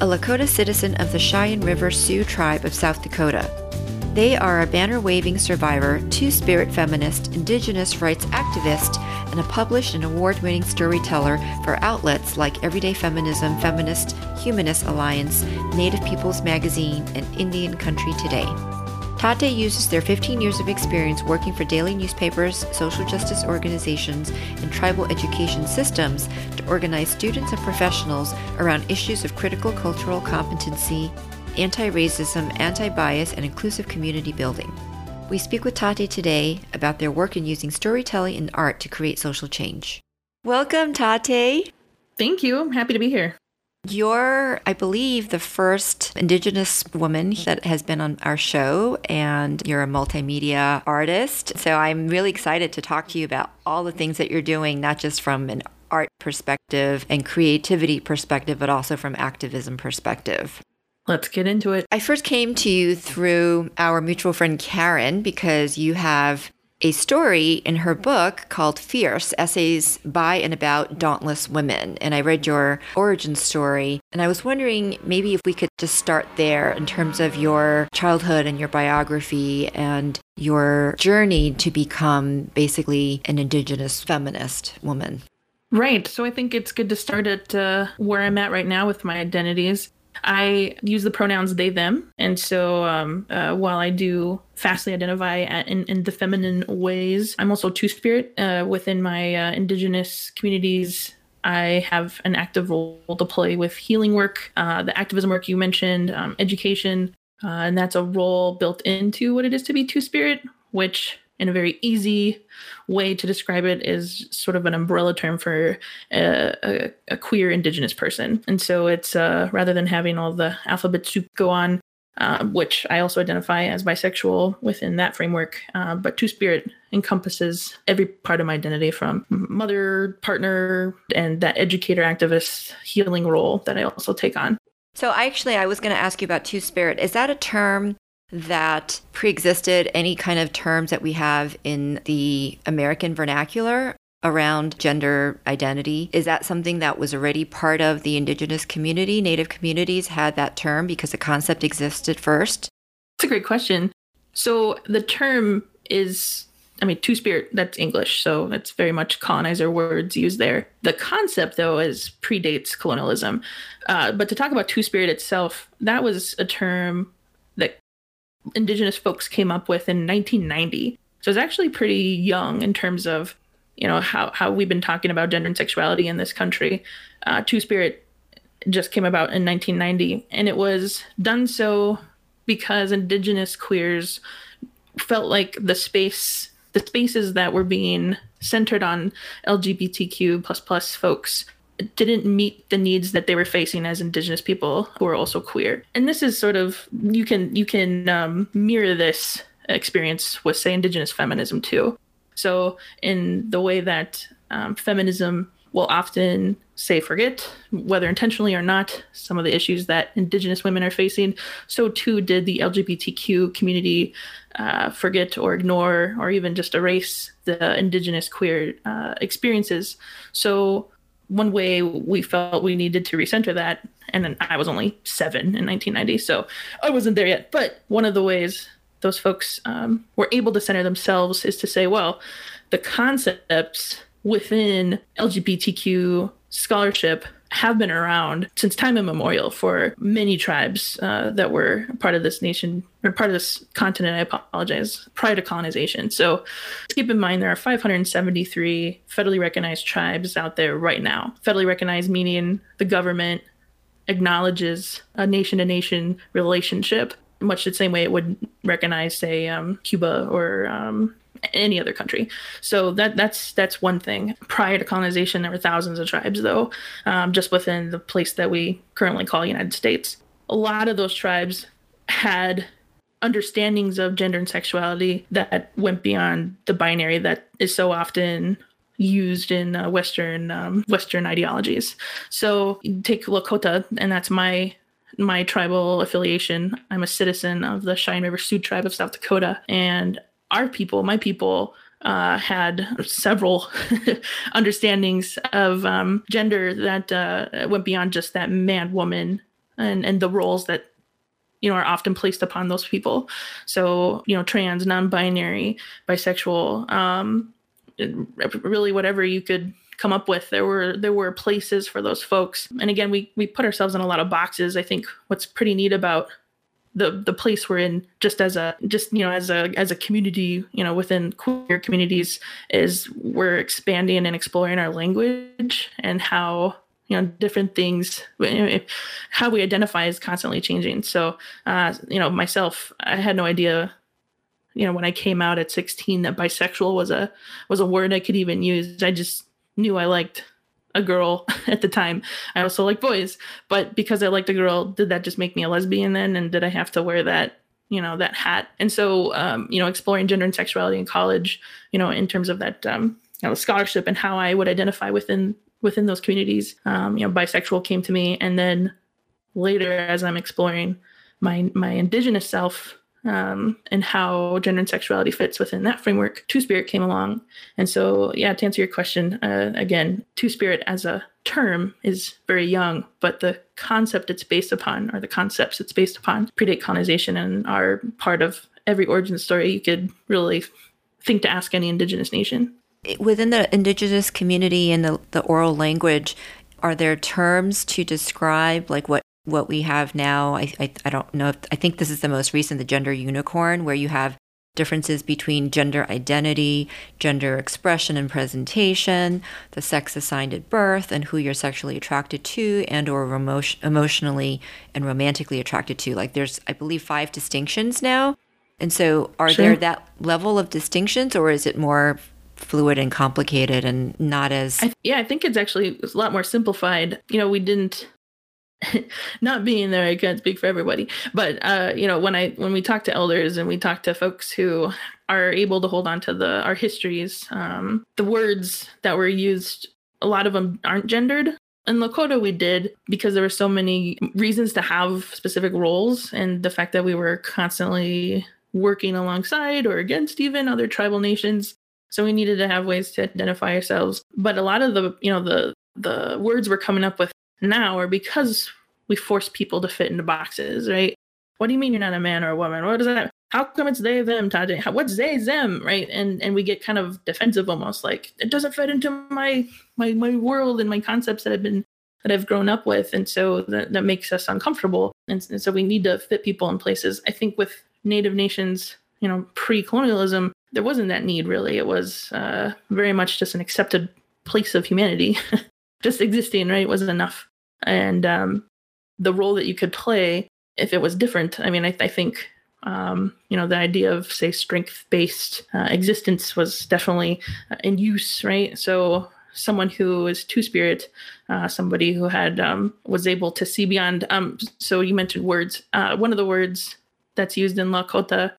a Lakota citizen of the Cheyenne River Sioux tribe of South Dakota. They are a banner waving survivor, two spirit feminist, indigenous rights activist, and a published and award winning storyteller for outlets like Everyday Feminism, Feminist, Humanist Alliance, Native Peoples Magazine, and Indian Country Today. Taté uses their 15 years of experience working for daily newspapers, social justice organizations, and tribal education systems to organize students and professionals around issues of critical cultural competency, anti racism, anti bias, and inclusive community building. We speak with Taté today about their work in using storytelling and art to create social change. Welcome, Taté. Thank you. I'm happy to be here. You're, I believe, the first Indigenous woman that has been on our show, and you're a multimedia artist. So I'm really excited to talk to you about all the things that you're doing, not just from an art perspective and creativity perspective, but also from activism perspective. Let's get into it. I first came to you through our mutual friend Karyn because you have a story in her book called Fierce Essays by and About Dauntless Women. And I read your origin story. And I was wondering maybe if we could just start there in terms of your childhood and your biography and your journey to become basically an Indigenous feminist woman. Right. So I think it's good to start at uh, where I'm at right now with my identities. I use the pronouns they, them. And so um, uh, while I do fastly identify in, in, the feminine ways, I'm also two spirit uh, within my uh, indigenous communities. I have an active role to play with healing work, uh, the activism work you mentioned, um, education, uh, and that's a role built into what it is to be two spirit, which in a very easy way to describe it is sort of an umbrella term for a, a, a queer indigenous person. And so it's uh, rather than having all the alphabet soup go on, uh, which I also identify as bisexual within that framework, uh, but Two Spirit encompasses every part of my identity from mother, partner, and that educator, activist, healing role that I also take on. So, actually, I was going to ask you about Two Spirit. Is that a term that preexisted any kind of terms that we have in the American vernacular around gender identity. Is that something that was already part of the indigenous community? Native communities had that term because the concept existed first? That's a great question. So the term is I mean, two spirit, that's English, so that's very much colonizer words used there. The concept, though, is predates colonialism. Uh, but to talk about two spirit itself, that was a term indigenous folks came up with in 1990. So it's actually pretty young in terms of, you know, how, how we've been talking about gender and sexuality in this country. Uh, Two Spirit just came about in 1990, and it was done so because indigenous queers felt like the space, the spaces that were being centered on LGBTQ plus plus folks didn't meet the needs that they were facing as indigenous people who are also queer. And this is sort of you can you can um, mirror this experience with say indigenous feminism too. So in the way that um, feminism will often say forget whether intentionally or not some of the issues that indigenous women are facing so too did the lgbtq community uh, forget or ignore or even just erase the indigenous queer uh, experiences. So one way we felt we needed to recenter that, and then I was only seven in 1990, so I wasn't there yet. But one of the ways those folks um, were able to center themselves is to say, well, the concepts within LGBTQ scholarship have been around since time immemorial for many tribes uh, that were part of this nation or part of this continent. I apologize, prior to colonization. So keep in mind there are 573 federally recognized tribes out there right now. Federally recognized meaning the government acknowledges a nation to nation relationship, much the same way it would recognize, say, um, Cuba or um, any other country. So that that's that's one thing. Prior to colonization, there were thousands of tribes, though, um, just within the place that we currently call United States. A lot of those tribes had understandings of gender and sexuality that went beyond the binary that is so often used in uh, Western um, Western ideologies. So take Lakota, and that's my my tribal affiliation. I'm a citizen of the Cheyenne River Sioux tribe of South Dakota, and our people, my people, uh, had several understandings of um, gender that uh, went beyond just that man woman and and the roles that you know are often placed upon those people. So you know trans non-binary bisexual um really whatever you could come up with there were there were places for those folks. And again we we put ourselves in a lot of boxes. I think what's pretty neat about the the place we're in just as a just you know as a as a community you know within queer communities is we're expanding and exploring our language and how you know different things how we identify is constantly changing. So uh, you know myself i had no idea you know when i came out at 16 that bisexual was a was a word i could even use. I just knew i liked a girl at the time. I also like boys but because i liked a girl did that just make me a lesbian then? And did i have to wear that you know that hat? And so um, you know exploring gender and sexuality in college you know in terms of that um, you know scholarship and how i would identify within within those communities. Um, you know, bisexual came to me, and then later, as I'm exploring my my indigenous self um, and how gender and sexuality fits within that framework, Two Spirit came along. And so, yeah, to answer your question, uh, again, Two Spirit as a term is very young, but the concept it's based upon, or the concepts it's based upon, predate colonization and are part of every origin story you could really think to ask any indigenous nation within the indigenous community and the, the oral language, are there terms to describe like what what we have now? I, I, I don't know. If, I think this is the most recent, the gender unicorn, where you have differences between gender identity, gender expression and presentation, the sex assigned at birth, and who you're sexually attracted to and or emotion, emotionally and romantically attracted to. Like there's, I believe, five distinctions now. And so, are sure. there that level of distinctions, or is it more fluid and complicated and not as I, yeah i think it's actually a lot more simplified you know we didn't not being there i can't speak for everybody. But uh you know when i when we talk to elders and we talk to folks who are able to hold on to the our histories um the words that were used a lot of them aren't gendered. In lakota we did because there were so many reasons to have specific roles and the fact that we were constantly working alongside or against even other tribal nations. So we needed to have ways to identify ourselves. But a lot of the, you know, the the words we're coming up with now are because we force people to fit into boxes, right? What do you mean you're not a man or a woman? What does that? How come it's they them? What's they them? Right? And and we get kind of defensive, almost like it doesn't fit into my my my world and my concepts that I've been that I've grown up with, and so that that makes us uncomfortable. And, and so we need to fit people in places. I think with Native nations, you know, pre-colonialism, there wasn't that need really. It was uh, very much just an accepted place of humanity. just existing, right, It wasn't enough. And um, the role that you could play, if it was different, I mean, I, I think, um, you know, the idea of, say, strength based uh, existence was definitely uh, in use, right? So someone who is two spirit, uh, somebody who had um, was able to see beyond. Um, so you mentioned words. Uh, one of the words that's used in Lakota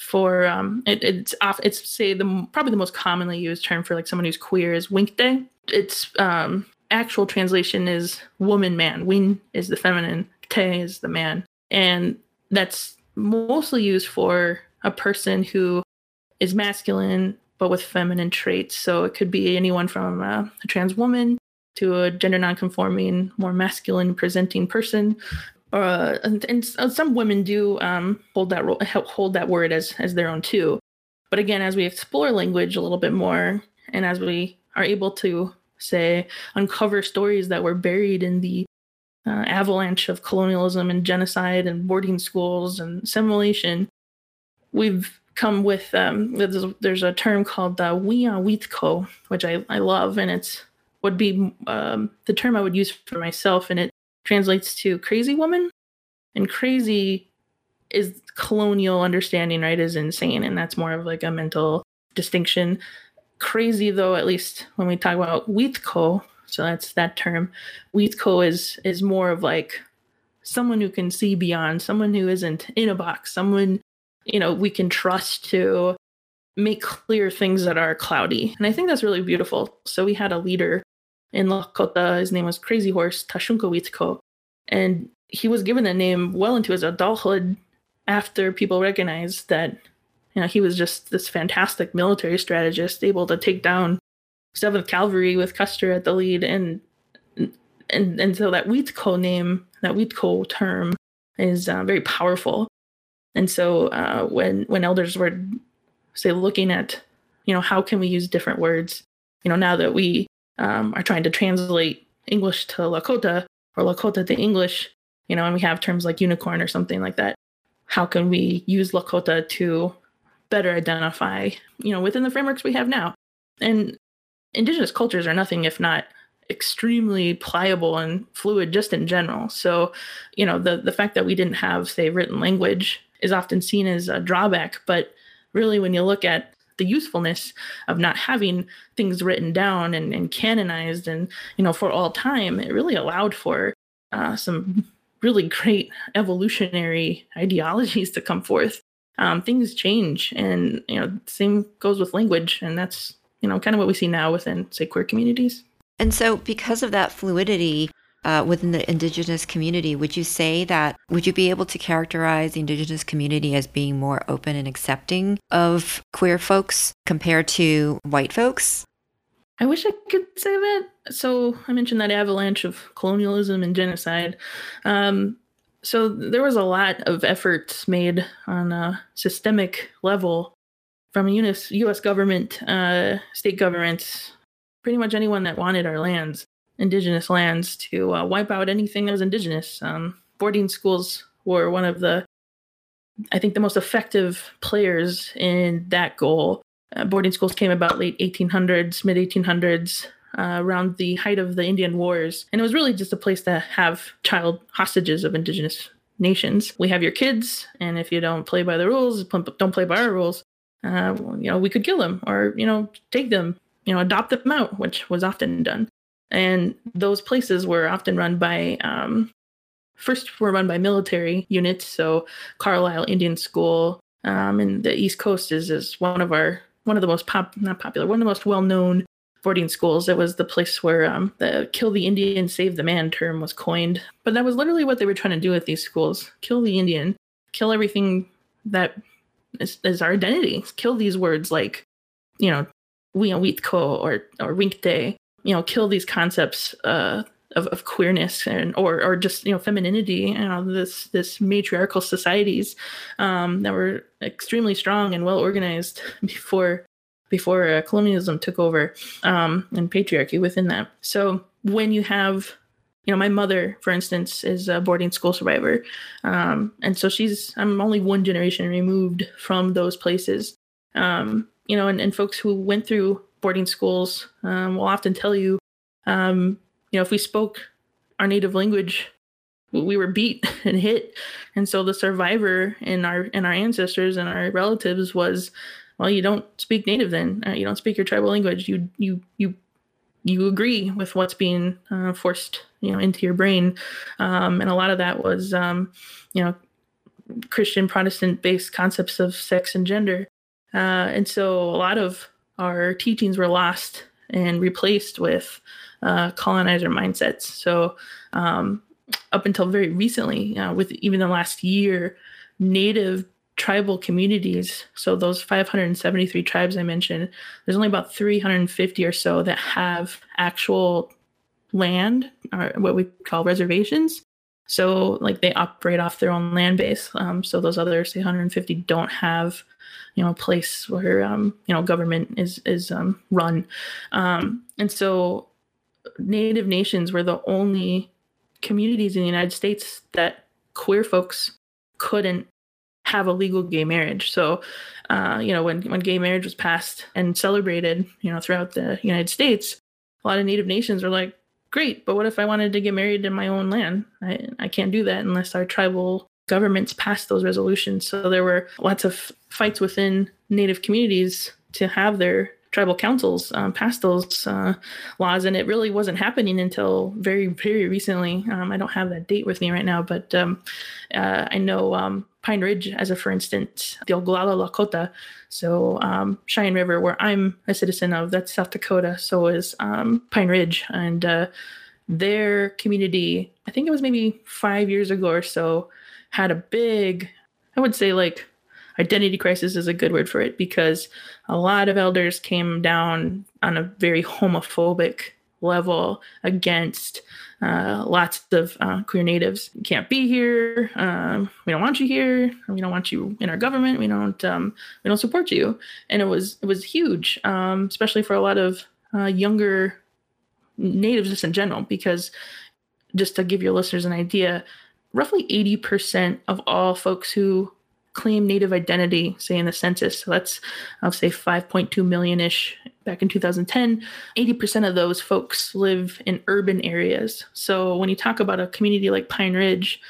for um it, it's off it's say the probably the most commonly used term for like someone who's queer is winkte its um actual translation is woman man. Win is the feminine te is the man. And that's mostly used for a person who is masculine but with feminine traits. So it could be anyone from uh, a trans woman to a gender nonconforming more masculine presenting person. Uh, and, and, some women do um, hold that ro- hold that word as as their own too. But again, as we explore language a little bit more, and as we are able to say uncover stories that were buried in the uh, avalanche of colonialism and genocide and boarding schools and assimilation, we've come with um, there's, a term called uh, Wiyawitko, which I, I love, and it's would be um, the term I would use for myself, and it translates to crazy woman. And crazy is colonial understanding, right? Is insane. And that's more of like a mental distinction. Crazy though, at least when we talk about Witko, so that's that term. Witko is is more of like someone who can see beyond, someone who isn't in a box, someone you know we can trust to make clear things that are cloudy. And I think that's really beautiful. So we had a leader in Lakota. His name was Crazy Horse Tashunka Witko. And he was given that name well into his adulthood after people recognized that you know he was just this fantastic military strategist able to take down 7th Cavalry with Custer at the lead and and and so that Witko name, that Witko term is uh, very powerful. And so uh, when when elders were say looking at you know how can we use different words, you know now that we um, are trying to translate English to Lakota or Lakota to English, you know, and we have terms like unicorn or something like that. How can we use Lakota to better identify, you know, within the frameworks we have now? And indigenous cultures are nothing if not extremely pliable and fluid just in general. So, you know, the the fact that we didn't have say written language is often seen as a drawback, but really when you look at the usefulness of not having things written down and, and canonized and you know for all time it really allowed for uh, some really great evolutionary ideologies to come forth um, things change and you know same goes with language and that's you know kind of what we see now within say queer communities and so because of that fluidity uh, within the indigenous community, would you say that, would you be able to characterize the indigenous community as being more open and accepting of queer folks compared to white folks? I wish I could say that. So I mentioned that avalanche of colonialism and genocide. Um, so there was a lot of efforts made on a systemic level from US, US government, uh, state governments, pretty much anyone that wanted our lands indigenous lands to uh, wipe out anything that was indigenous. Um, boarding schools were one of the, I think, the most effective players in that goal. Uh, boarding schools came about late 1800s, mid 1800s, uh, around the height of the Indian Wars, and it was really just a place to have child hostages of indigenous nations. We have your kids, and if you don't play by the rules, don't play by our rules, uh, you know, we could kill them or you know take them, you know, adopt them out, which was often done. And those places were often run by um, first were run by military units. So carlisle indian school um, in the east coast is, is one of our one of the most pop not popular one of the most well-known boarding schools it was the place where um, the kill the indian save the man term was coined. But that was literally what they were trying to do at these schools. Kill the indian kill everything that is, is our identity. Kill these words like you know we Witko or or Winkte you know kill these concepts uh, of, of queerness and or or just you know femininity you know this this matriarchal societies um, that were extremely strong and well organized before before uh, colonialism took over um, and patriarchy within that. So when you have you know my mother for instance is a boarding school survivor um, and so she's i'm only one generation removed from those places. Um, you know and, and folks who went through boarding schools um, will often tell you, um, you know, if we spoke our native language, we were beat and hit, and so the survivor in our in our ancestors and our relatives was, well, you don't speak native, then uh, you don't speak your tribal language. You you you you agree with what's being uh, forced, you know, into your brain, um, and a lot of that was, um, you know, Christian Protestant based concepts of sex and gender. Uh, and so a lot of our teachings were lost and replaced with uh, colonizer mindsets. So, um, up until very recently, uh, with even the last year, native tribal communities, so those 573 tribes I mentioned, there's only about 350 or so that have actual land, or what we call reservations. So, like they operate off their own land base. Um, so those other say 150 don't have you know a place where um, you know government is is um, run, um, and so Native nations were the only communities in the United States that queer folks couldn't have a legal gay marriage. So, uh, you know, when when gay marriage was passed and celebrated, you know, throughout the United States, a lot of Native nations were like, "Great, but what if I wanted to get married in my own land? I I can't do that unless our tribal governments passed those resolutions. So there were lots of fights within Native communities to have their tribal councils um, passed those uh, laws, and it really wasn't happening until very, very recently. Um, I don't have that date with me right now, but um, uh, I know um, Pine Ridge, as a for instance, the Oglala Lakota, so um, Cheyenne River, where I'm a citizen of, that's South Dakota. So is um, Pine Ridge, and uh, their community, I think it was maybe five years ago or so, had a big, I would say like identity crisis is a good word for it because a lot of elders came down on a very homophobic level against uh, lots of uh, queer natives. You can't be here. Um, we don't want you here. We don't want you in our government. We don't. Um, we don't support you. And it was it was huge, um, especially for a lot of uh, younger natives just in general. Because just to give your listeners an idea, roughly eighty percent of all folks who claim native identity, say in the census. So that's, I'll say 5.2 million ish back in 2010. 80% of those folks live in urban areas. So when you talk about a community like Pine Ridge,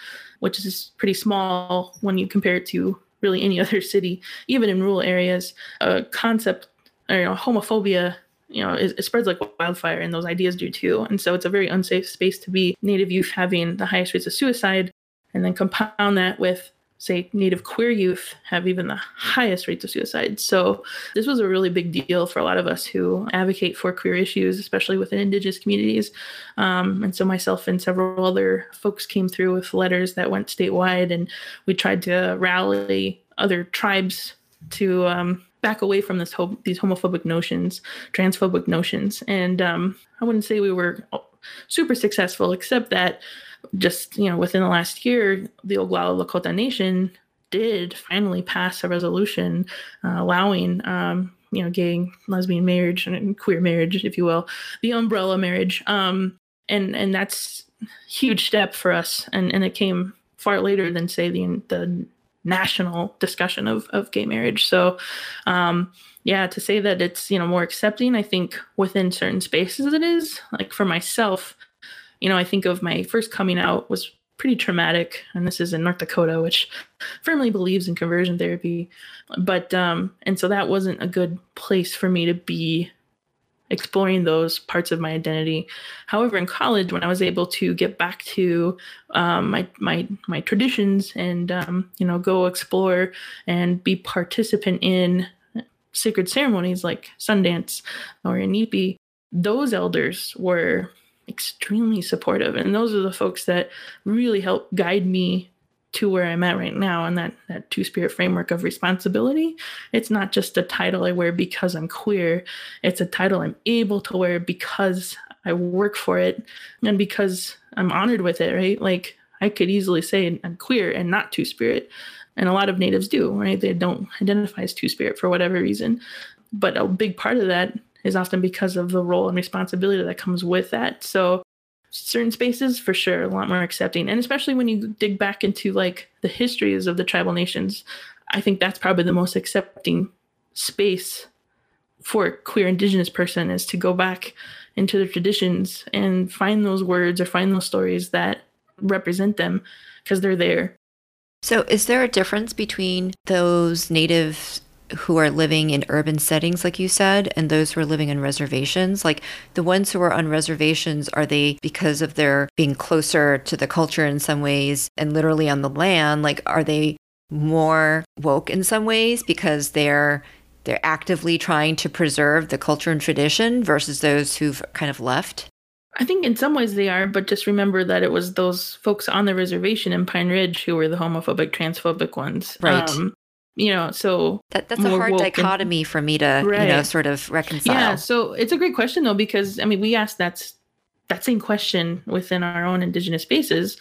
which is pretty small when you compare it to really any other city, even in rural areas, a concept, or, you know, homophobia you know, it, it, spreads like wildfire, and those ideas do too. And so it's a very unsafe space to be. Native youth having the highest rates of suicide, and then compound that with say native queer youth have even the highest rates of suicide. So this was a really big deal for a lot of us who advocate for queer issues especially within indigenous communities. Um, and so myself and several other folks came through with letters that went statewide and we tried to rally other tribes to um, back away from this ho- these homophobic notions transphobic notions. And um, i wouldn't say we were super successful except that just you know within the last year, the Oglala Lakota Nation did finally pass a resolution uh, allowing um, you know gay lesbian marriage and queer marriage if you will the umbrella marriage. Um, and and that's huge step for us. And and it came far later than say the the national discussion of of gay marriage. So um, yeah to say that it's you know more accepting i think within certain spaces it is. Like for myself you know, I think of my first coming out was pretty traumatic, and this is in North Dakota, which firmly believes in conversion therapy. But um, and so that wasn't a good place for me to be exploring those parts of my identity. However, in college, when I was able to get back to um, my my my traditions and um, you know go explore and be participant in sacred ceremonies like Sundance or Inipi, those elders were extremely supportive and those are the folks that really help guide me to where I'm at right now and that that two spirit framework of responsibility. It's not just a title I wear because I'm queer. It's a title I'm able to wear because I work for it and because I'm honored with it, right? Like I could easily say I'm queer and not two spirit. And a lot of natives do, right? They don't identify as two spirit for whatever reason. But a big part of that is often because of the role and responsibility that comes with that. So certain spaces for sure a lot more accepting and especially when you dig back into like the histories of the tribal nations i think that's probably the most accepting space for a queer indigenous person is to go back into their traditions and find those words or find those stories that represent them because they're there so is there a difference between those native who are living in urban settings, like you said, and those who are living in reservations? Like the ones who are on reservations, are they because of their being closer to the culture in some ways and literally on the land? Like, are they more woke in some ways because they're they're actively trying to preserve the culture and tradition versus those who've kind of left? I think in some ways they are, but just remember that it was those folks on the reservation in Pine Ridge who were the homophobic, transphobic ones. Right. Um, you know so that, that's a hard dichotomy and, for me to right. you know sort of reconcile. Yeah so it's a great question though because i mean we asked that that same question within our own indigenous spaces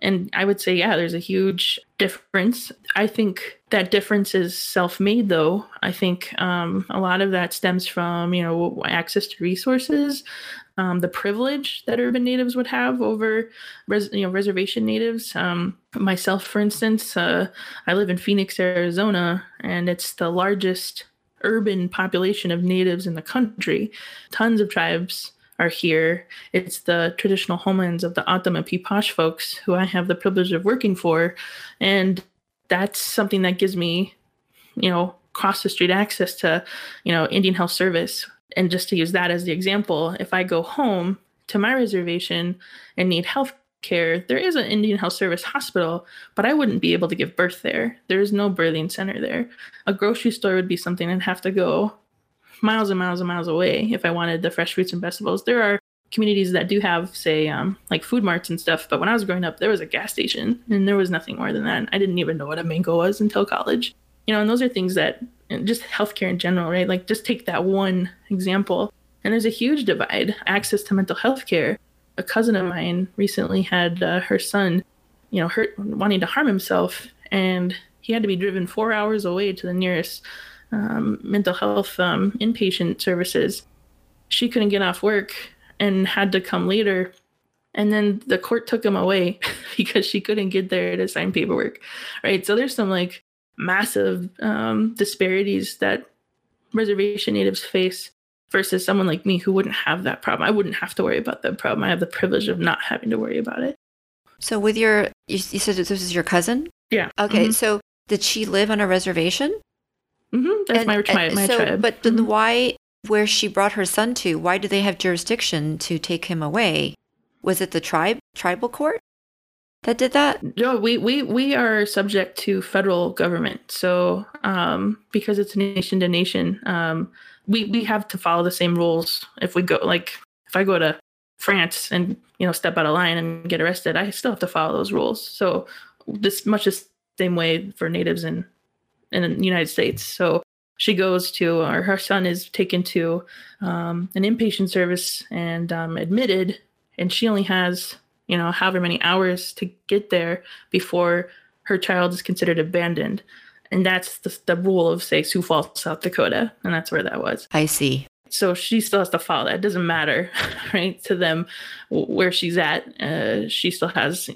and i would say yeah there's a huge difference. I think that difference is self-made though. I think um, a lot of that stems from you know access to resources um, the privilege that urban natives would have over res- you know reservation natives. Um, myself, for instance, uh, I live in Phoenix, Arizona, and it's the largest urban population of natives in the country. Tons of tribes are here. It's the traditional homelands of the O'odham and Piipaash folks who I have the privilege of working for, and that's something that gives me, you know, cross the street access to, you know, Indian Health Service. And just to use that as the example, if I go home to my reservation and need health care, there is an Indian Health Service hospital, but I wouldn't be able to give birth there. There is no birthing center there. A grocery store would be something I'd have to go miles and miles and miles away if I wanted the fresh fruits and vegetables. There are communities that do have, say, um, like food marts and stuff, but when I was growing up, there was a gas station and there was nothing more than that. I didn't even know what a mango was until college. You know, and those are things that just healthcare in general, right? Like just take that one example. And there's a huge divide access to mental health care a cousin of mine recently had uh, her son, you know, hurt wanting to harm himself, and he had to be driven four hours away to the nearest um, mental health um, inpatient services. She couldn't get off work and had to come later. And then the court took him away because she couldn't get there to sign paperwork. Right. So there's some like massive um, disparities that reservation natives face versus someone like me who wouldn't have that problem. I wouldn't have to worry about that problem. I have the privilege of not having to worry about it. So, with your, you, you said this is your cousin? Yeah. Okay. Mm-hmm. So, did she live on a reservation? Mm-hmm. That's and, my, my, my so, tribe. But then mm-hmm. why, where she brought her son to, why do they have jurisdiction to take him away? Was it the tribe, tribal court? That did that? No, we we we are subject to federal government. So um, because it's nation to nation, um, we we have to follow the same rules. If we go like if I go to France and you know step out of line and get arrested, I still have to follow those rules. So this much the same way for natives in in the United States. So she goes to or her son is taken to um, an inpatient service and um, admitted, and she only has you know however many hours to get there before her child is considered abandoned. And that's the, the rule of say sioux falls south dakota. And that's where that was. I see. So she still has to follow that. It doesn't matter right to them where she's at. Uh, she still has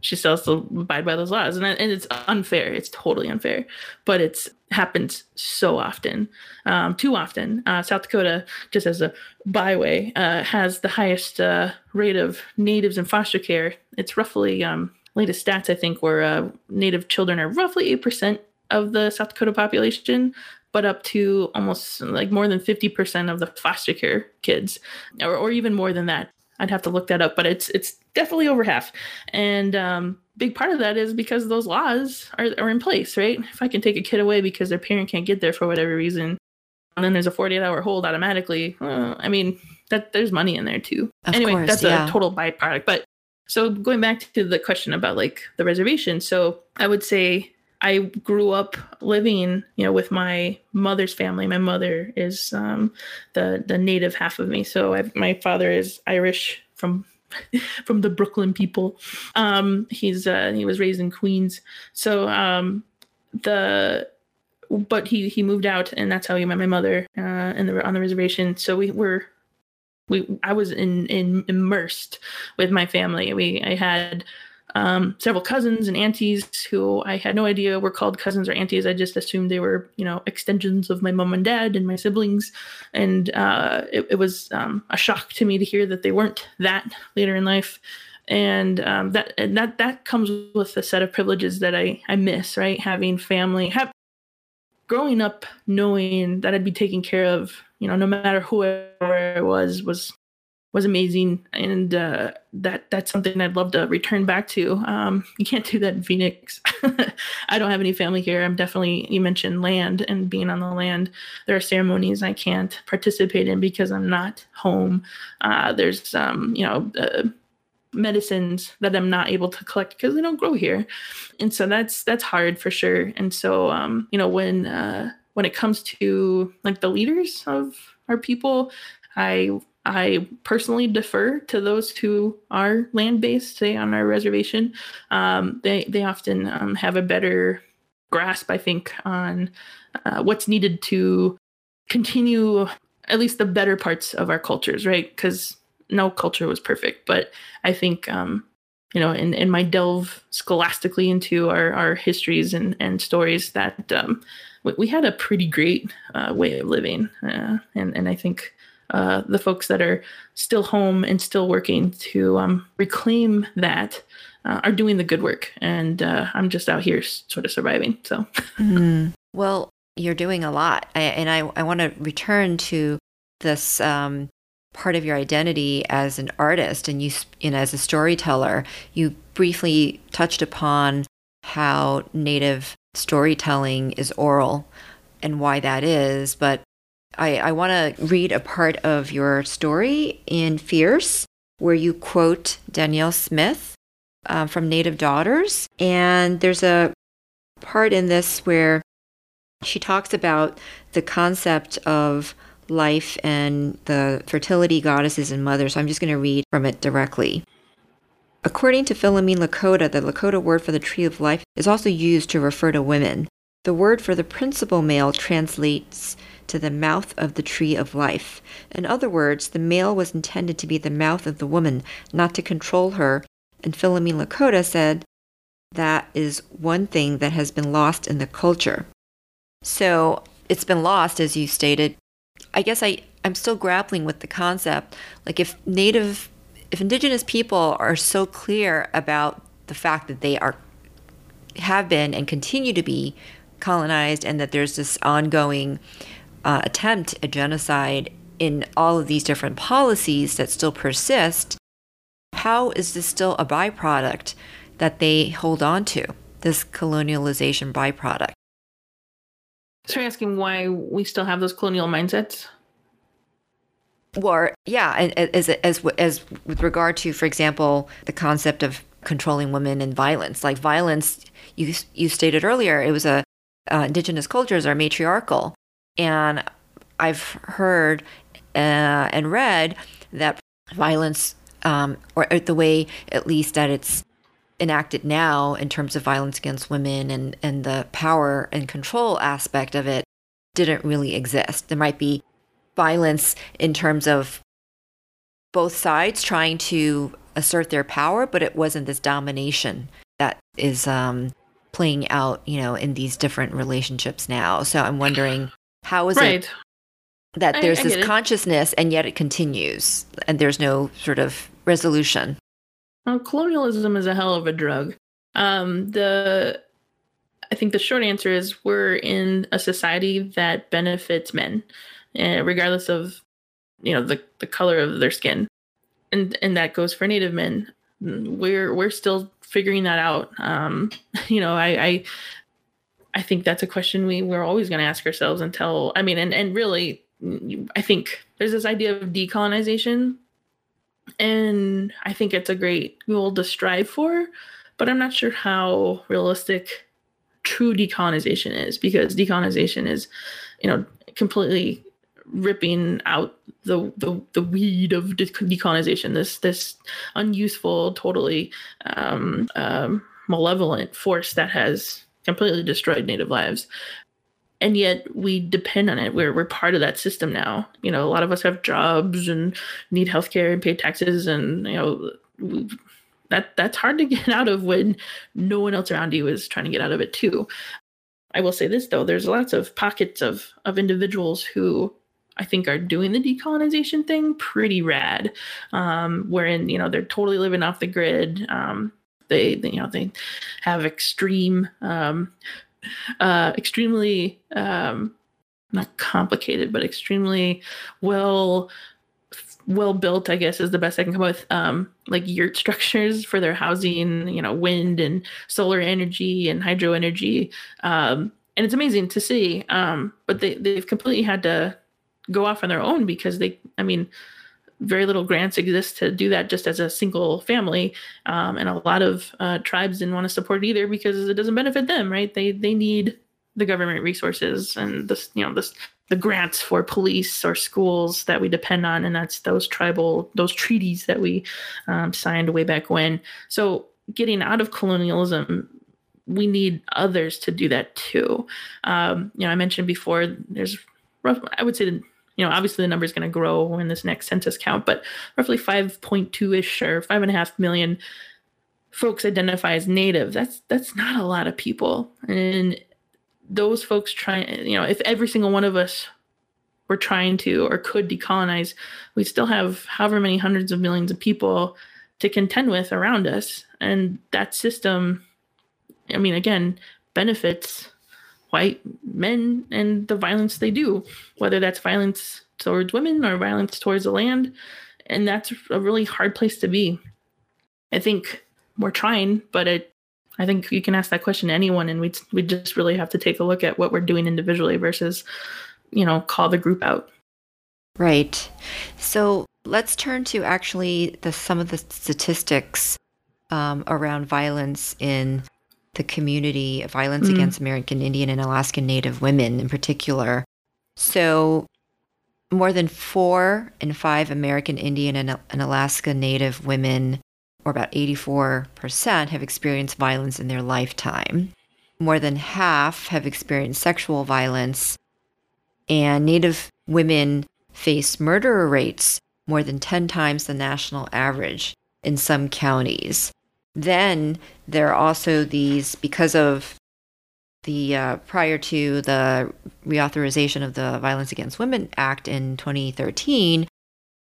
she still has to abide by those laws. And, and it's unfair. It's totally unfair. But it's happens so often um, too often. Uh, south dakota just as a byway uh, has the highest uh, rate of natives in foster care. It's roughly um, latest stats i think where uh, native children are roughly 8% of the south dakota population but up to almost like more than 50% of the foster care kids or, or even more than that I'd have to look that up, but it's it's definitely over half. And um, big part of that is because those laws are, are in place, right? If I can take a kid away because their parent can't get there for whatever reason, and then there's a 48 hour hold automatically. Uh, I mean, that there's money in there too. Of anyway, course, that's yeah. a total byproduct. But so going back to the question about like the reservation, so I would say I grew up living, you know, with my mother's family. My mother is um, the the native half of me, so I, my father is Irish from from the Brooklyn people. Um, he's uh, he was raised in Queens, so um, the but he he moved out, and that's how he met my mother uh, in the on the reservation. So we were we I was in in immersed with my family. We I had um, several cousins and aunties who I had no idea were called cousins or aunties. I just assumed they were, you know, extensions of my mom and dad and my siblings. And uh, it, it, was um, a shock to me to hear that they weren't that later in life. And um, that and that that comes with a set of privileges that I I miss. Right, having family, have growing up knowing that I'd be taken care of. You know, no matter who I was, was was amazing, and uh, that that's something I'd love to return back to. Um, you can't do that in Phoenix. I don't have any family here. I'm definitely you mentioned land and being on the land. There are ceremonies I can't participate in because I'm not home. Uh, there's um, you know. Uh, medicines that I'm not able to collect because they don't grow here. And so that's that's hard for sure. And so um, you know, when uh when it comes to like the leaders of our people, I I personally defer to those who are land based, say on our reservation. Um, they they often um, have a better grasp, I think, on uh, what's needed to continue at least the better parts of our cultures, right? Because no culture was perfect, but I think um, you know, in, in my delve scholastically into our, our histories and, and stories that um, we, we, had a pretty great uh, way of living. Uh, and, and I think uh, the folks that are still home and still working to um, reclaim that uh, are doing the good work. And uh, I'm just out here sort of surviving. So, mm. well, you're doing a lot. I, and I, I want to return to this um, part of your identity as an artist and you, know, as a storyteller. You briefly touched upon how Native storytelling is oral and why that is, but I, I want to read a part of your story in Fierce where you quote Danielle Smith uh, from Native Daughters. And there's a part in this where she talks about the concept of life and the fertility goddesses and mothers. So I'm just going to read from it directly. According to Philomene Lakota, the Lakota word for the tree of life is also used to refer to women. The word for the principal male translates to the mouth of the tree of life. In other words, the male was intended to be the mouth of the woman, not to control her. And Philomene Lakota said that is one thing that has been lost in the culture. So it's been lost, as you stated. I guess I, I'm still grappling with the concept. Like if native, if indigenous people are so clear about the fact that they are, have been and continue to be colonized and that there's this ongoing uh, attempt at genocide in all of these different policies that still persist, how is this still a byproduct that they hold on to, this colonialization byproduct? So you're asking why we still have those colonial mindsets? Or yeah, as as as with regard to, for example, the concept of controlling women and violence. Like violence, you you stated earlier, it was a uh, indigenous cultures are matriarchal, and I've heard uh, and read that violence, um, or the way at least that it's enacted now in terms of violence against women and, and the power and control aspect of it didn't really exist. There might be violence in terms of both sides trying to assert their power, but it wasn't this domination that is um, playing out, you know, in these different relationships now. So I'm wondering how is right. it that there's I, I this consciousness and yet it continues and there's no sort of resolution? Well, colonialism is a hell of a drug. Um, the I think the short answer is we're in a society that benefits men, uh, regardless of you know the the color of their skin, and and that goes for Native men. We're we're still figuring that out. Um, you know, I, I I think that's a question we we're always going to ask ourselves until I mean, and and really, I think there's this idea of decolonization and I think it's a great goal to strive for, but I'm not sure how realistic true decolonization is because decolonization is, you know, completely ripping out the the, the weed of decolonization. This this unuseful, totally um, um, malevolent force that has completely destroyed native lives and yet we depend on it. We're we're part of that system now. You know, a lot of us have jobs and need healthcare and pay taxes, and you know, we, that that's hard to get out of when no one else around you is trying to get out of it too. I will say this though: there's lots of pockets of of individuals who I think are doing the decolonization thing pretty rad, um, wherein you know they're totally living off the grid. Um, they, they, you know they have extreme um, uh, extremely um, not complicated, but extremely well well built, I guess is the best I can come with. Um, like yurt structures for their housing, you know, wind and solar energy and hydro energy. Um, and it's amazing to see. Um, but they, they've completely had to go off on their own because they, I mean, very little grants exist to do that just as a single family, um, and a lot of uh, tribes didn't want to support it either because it doesn't benefit them, right? They they need the government resources and this you know this the grants for police or schools that we depend on, and that's those tribal those treaties that we um, signed way back when. So getting out of colonialism we need others to do that too. Um, you know, I mentioned before, there's rough, I would say you know, obviously the number is going to grow in this next census count, but roughly 5.2 ish or five and a half million folks identify as native. That's that's not a lot of people, and those folks try. You know, if every single one of us were trying to or could decolonize, we still have however many hundreds of millions of people to contend with around us, and that system. I mean, again, benefits white men and the violence they do, whether that's violence towards women or violence towards the land. And that's a really hard place to be. I think we're trying, but it, I think you can ask that question to anyone, and we we just really have to take a look at what we're doing individually versus, you know, call the group out. Right. So let's turn to actually the some of the statistics um, around violence in the community, of violence mm-hmm. against American Indian and Alaskan Native women in particular. So more than four in five American Indian and, and Alaska Native women, or about 84%, have experienced violence in their lifetime. More than half have experienced sexual violence, and Native women face murder rates more than 10 times the national average in some counties. Then there are also these, because of the uh, prior to the reauthorization of the Violence Against Women Act in 2013,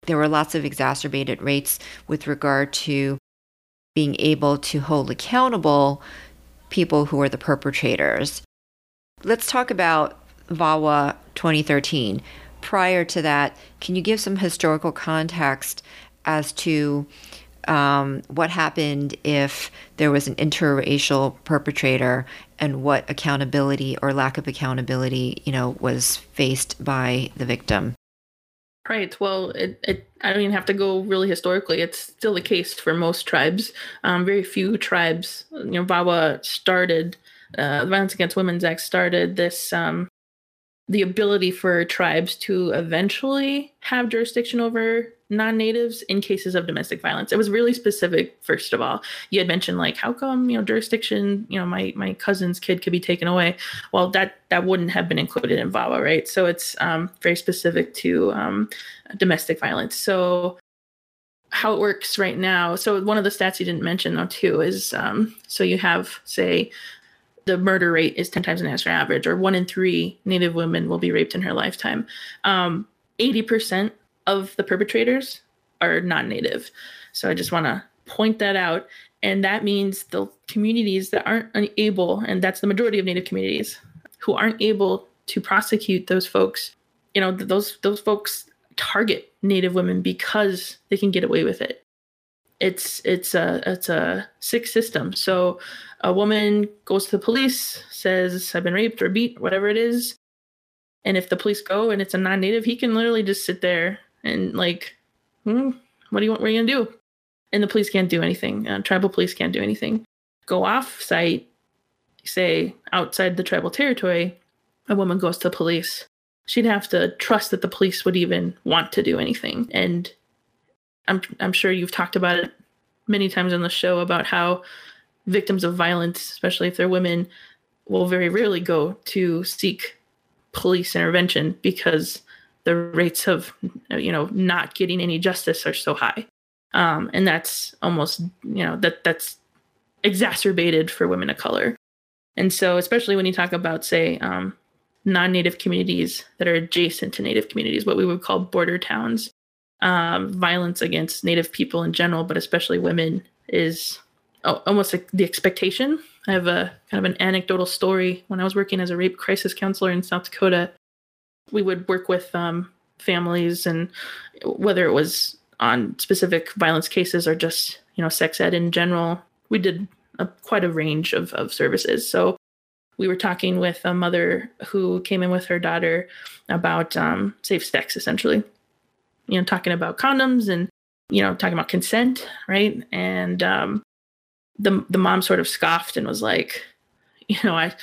there were lots of exacerbated rates with regard to being able to hold accountable people who are the perpetrators. Let's talk about VAWA 2013. Prior to that, can you give some historical context as to um, what happened if there was an interracial perpetrator and what accountability or lack of accountability, you know, was faced by the victim. Right. Well, it, it, I don't even have to go really historically. It's still the case for most tribes. Um, very few tribes, you know, VAWA started, uh, the Violence Against Women's Act started this um, the ability for tribes to eventually have jurisdiction over non-natives in cases of domestic violence. It was really specific first of all. You had mentioned like how come you know jurisdiction you know my my cousin's kid could be taken away? Well that that wouldn't have been included in VAWA right? So it's um, very specific to um, domestic violence. So how it works right now so one of the stats you didn't mention though too is um, so you have say the murder rate is 10 times the national average, or one in three Native women will be raped in her lifetime. Um, 80% of the perpetrators are non Native. So I just want to point that out. And that means the communities that aren't able, and that's the majority of Native communities, who aren't able to prosecute those folks, you know, those those folks target Native women because they can get away with it it's it's a it's a sick system. So a woman goes to the police, says I've been raped or beat, or whatever it is, and if the police go and it's a non-native, he can literally just sit there and like, hmm, what do you want? What are you gonna do? And the police can't do anything. Uh, tribal police can't do anything. Go off site, say outside the tribal territory, a woman goes to police. She'd have to trust that the police would even want to do anything. And I'm I'm sure you've talked about it many times on the show about how victims of violence, especially if they're women, will very rarely go to seek police intervention because the rates of you know not getting any justice are so high um, and that's almost you know that that's exacerbated for women of color and so especially when you talk about say um, non-native communities that are adjacent to native communities what we would call border towns um, violence against Native people in general, but especially women, is almost like the expectation. I have a kind of an anecdotal story. When I was working as a rape crisis counselor in South Dakota, we would work with um, families, and whether it was on specific violence cases or just you know sex ed in general, we did a, quite a range of, of services. So we were talking with a mother who came in with her daughter about um, safe sex, essentially you know, talking about condoms and, you know, talking about consent, right? And um, the the mom sort of scoffed and was like, you know, I,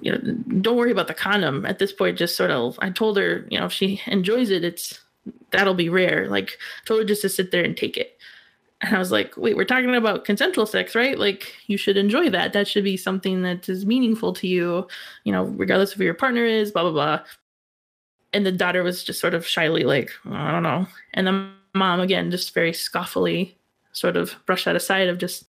you know, don't worry about the condom at this point. Just sort of, I told her, you know, if she enjoys it, it's that'll be rare. Like, I told her just to sit there and take it. And I was like, wait, we're talking about consensual sex, right? Like, you should enjoy that. That should be something that is meaningful to you, you know, regardless of who your partner is, blah, blah, blah and the daughter was just sort of shyly like i don't know and the mom again just very scoffily sort of brushed that aside of just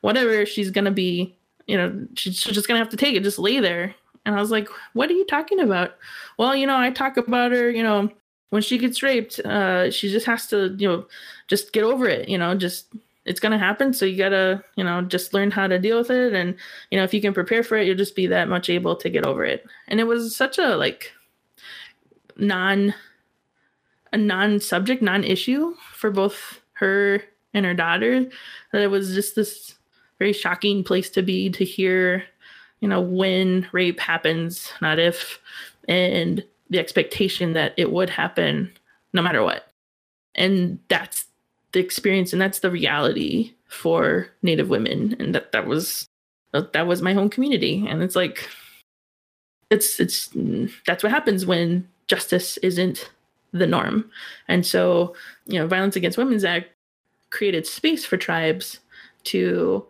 whatever she's gonna be you know she's, just gonna have to take it just lay there. And i was like what are you talking about? Well you know i talk about her you know when she gets raped uh she just has to you know just get over it you know just it's to happen. So you got to you know just learn how to deal with it. And you know if you can prepare for it you'll just be that much able to get over it. And it was such a like non a non-subject non-issue for both her and her daughter that it was just this very shocking place to be to hear you know when rape happens not if and the expectation that it would happen no matter what. And that's the experience and that's the reality for native women and that that was that was my home community. And it's like it's it's that's what happens when justice isn't the norm. And so you know violence against women's act created space for tribes to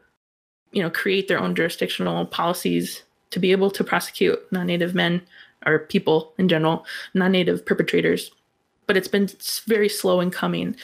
you know create their own jurisdictional policies to be able to prosecute non-native men or people in general non-native perpetrators but it's been very slow in coming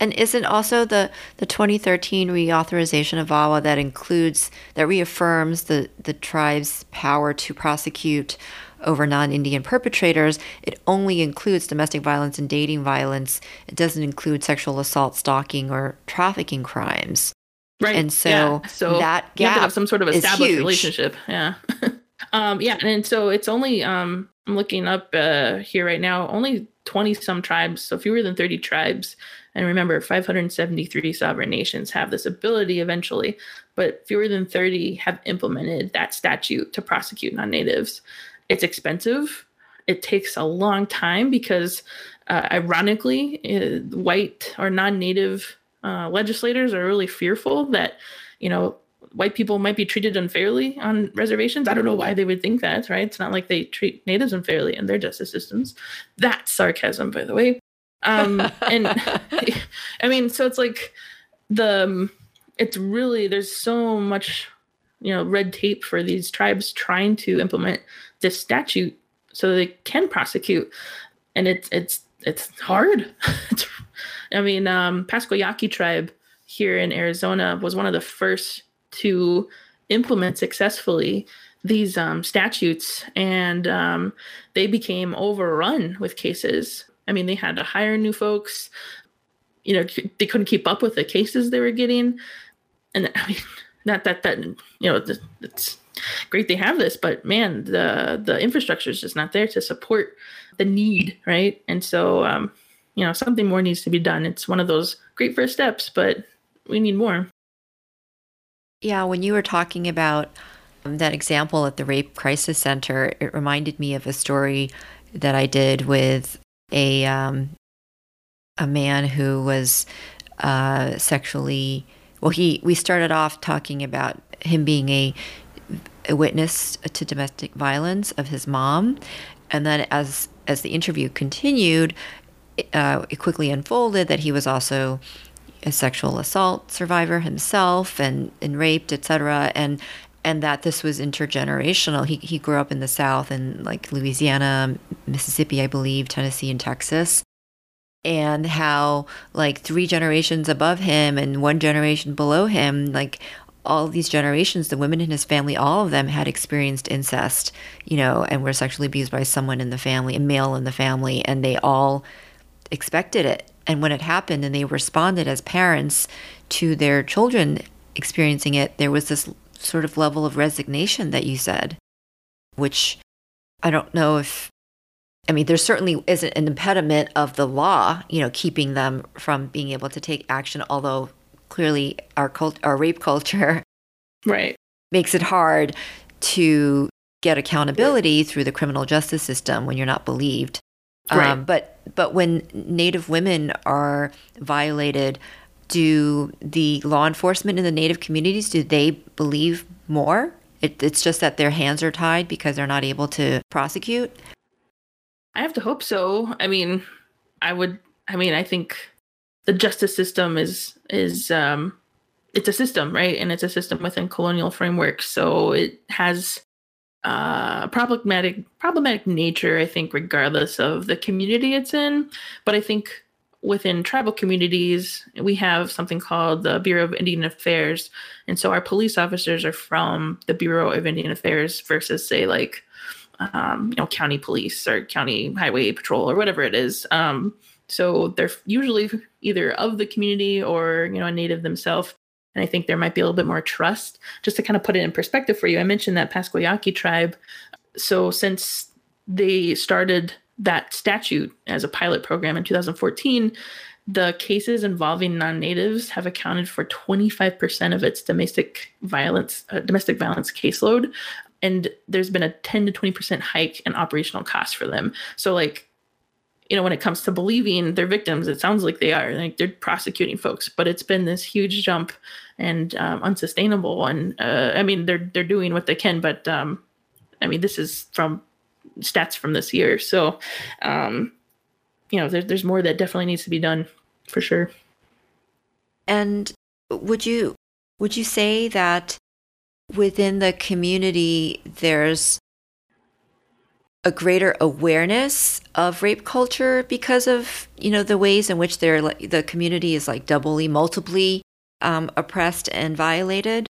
and isn't also the, the 2013 reauthorization of VAWA that includes, that reaffirms the, the tribe's power to prosecute over non Indian perpetrators? It only includes domestic violence and dating violence. It doesn't include sexual assault, stalking, or trafficking crimes. Right. And so, yeah. so that gap you have to have some sort of established relationship. Yeah. um, yeah. And so it's only, um, I'm looking up uh, here right now, only 20 some tribes, so fewer than 30 tribes and remember, 573 sovereign nations have this ability eventually, but fewer than 30 have implemented that statute to prosecute non natives. It's expensive. It takes a long time because, uh, ironically, uh, white or non native uh, legislators are really fearful that, you know, white people might be treated unfairly on reservations. I don't know why they would think that, right? It's not like they treat natives unfairly in their justice systems. That's sarcasm, by the way. Um, and I mean, so it's like the, um, it's really, there's so much, you know, red tape for these tribes trying to implement this statute so they can prosecute. And it's, it's, it's hard. it's, I mean, um, tribe here in Arizona was one of the first to implement successfully these um, statutes, and um, they became overrun with cases I mean, they had to hire new folks. You know, they couldn't keep up with the cases they were getting. And I mean, not that that you know, it's great they have this, but man, the the infrastructure is just not there to support the need, right? And so, um, you know, something more needs to be done. It's one of those great first steps, but we need more. Yeah, when you were talking about um, that example at the Rape Crisis Center, it reminded me of a story that I did with a um, a man who was uh, sexually well. He we started off talking about him being a a witness to domestic violence of his mom, and then as as the interview continued, uh, it quickly unfolded that he was also a sexual assault survivor himself and, and raped, etc. And and that this was intergenerational. He he grew up in the South in like Louisiana, Mississippi, I believe, Tennessee, and Texas. And how like three generations above him and one generation below him, like all these generations, the women in his family, all of them had experienced incest, you know, and were sexually abused by someone in the family, a male in the family, and they all expected it. And when it happened and they responded as parents to their children experiencing it, there was this sort of level of resignation that you said, which I don't know if, I mean, there certainly isn't an impediment of the law, you know, keeping them from being able to take action, although clearly our cult, our rape culture right makes it hard to get accountability through the criminal justice system when you're not believed. Right. Um, but but when Native women are violated do the law enforcement in the native communities do they believe more? It, it's just that their hands are tied because they're not able to prosecute? I have to hope so. I mean i would i mean i think the justice system is is um it's a system right? And it's a system within colonial frameworks. So it has uh problematic problematic nature i think regardless of the community it's in but i think within tribal communities, we have something called the Bureau of Indian Affairs. And so our police officers are from the Bureau of Indian Affairs versus, say, like, um, you know, county police or county highway patrol or whatever it is. Um, so they're usually either of the community or you know a native themselves and i think there might be a little bit more trust just to kind of put it in perspective for you. I mentioned that pascua yaqui tribe. So since they started that statute as a pilot program in 2014 the cases involving non-natives have accounted for 25% of its domestic violence uh, domestic violence caseload. And there's been a 10 to 20% hike in operational costs for them. So like you know when it comes to believing their victims it sounds like they are like they're prosecuting folks but it's been this huge jump and um, unsustainable And uh, i mean they're they're doing what they can but um, i mean this is from stats from this year so um, you know there, there's more that definitely needs to be done for sure. And would you would you say that within the community there's a greater awareness of rape culture because of you know the ways in which they're the community is like doubly multiply um, oppressed and violated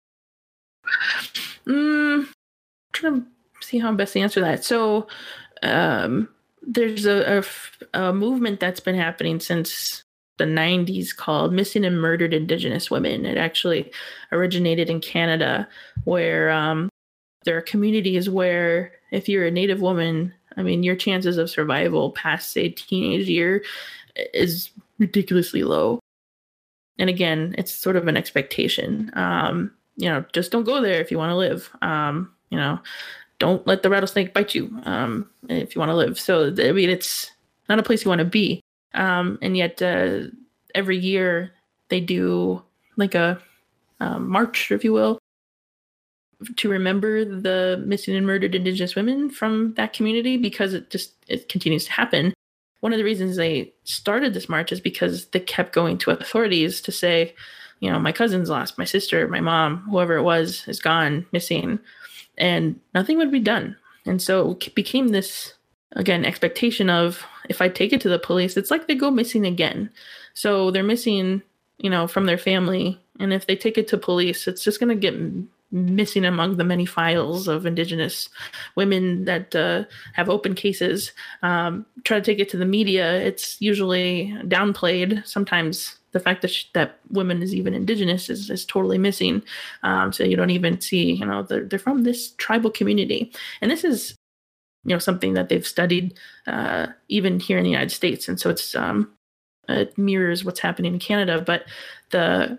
mm, I'm trying to see how I'm best to answer that so um, there's a, a, a movement that's been happening since the 90s called Missing and Murdered Indigenous Women. It actually originated in Canada, where um, there are communities where if you're a Native woman, I mean, your chances of survival past, say, teenage year is ridiculously low. And again, it's sort of an expectation. Um, you know, just don't go there if you want to live. Um, you know, don't let the rattlesnake bite you um, if you want to live. So, I mean, it's not a place you want to be. Um, and yet, uh, every year they do like a, a march, if you will, to remember the missing and murdered Indigenous women from that community because it just it continues to happen. One of the reasons they started this march is because they kept going to authorities to say, you know, my cousin's lost, my sister, my mom, whoever it was, is gone, missing, and nothing would be done. And so it became this again expectation of if i take it to the police it's like they go missing again so they're missing you know from their family and if they take it to police it's just going to get missing among the many files of indigenous women that uh, have open cases. Um, try to take it to the media. It's usually downplayed. Sometimes the fact that that women is even indigenous is, is totally missing. Um, so you don't even see you know they're, they're from this tribal community. And this is you know something that they've studied uh, even here in the United States, and so it's um, it mirrors what's happening in Canada. But the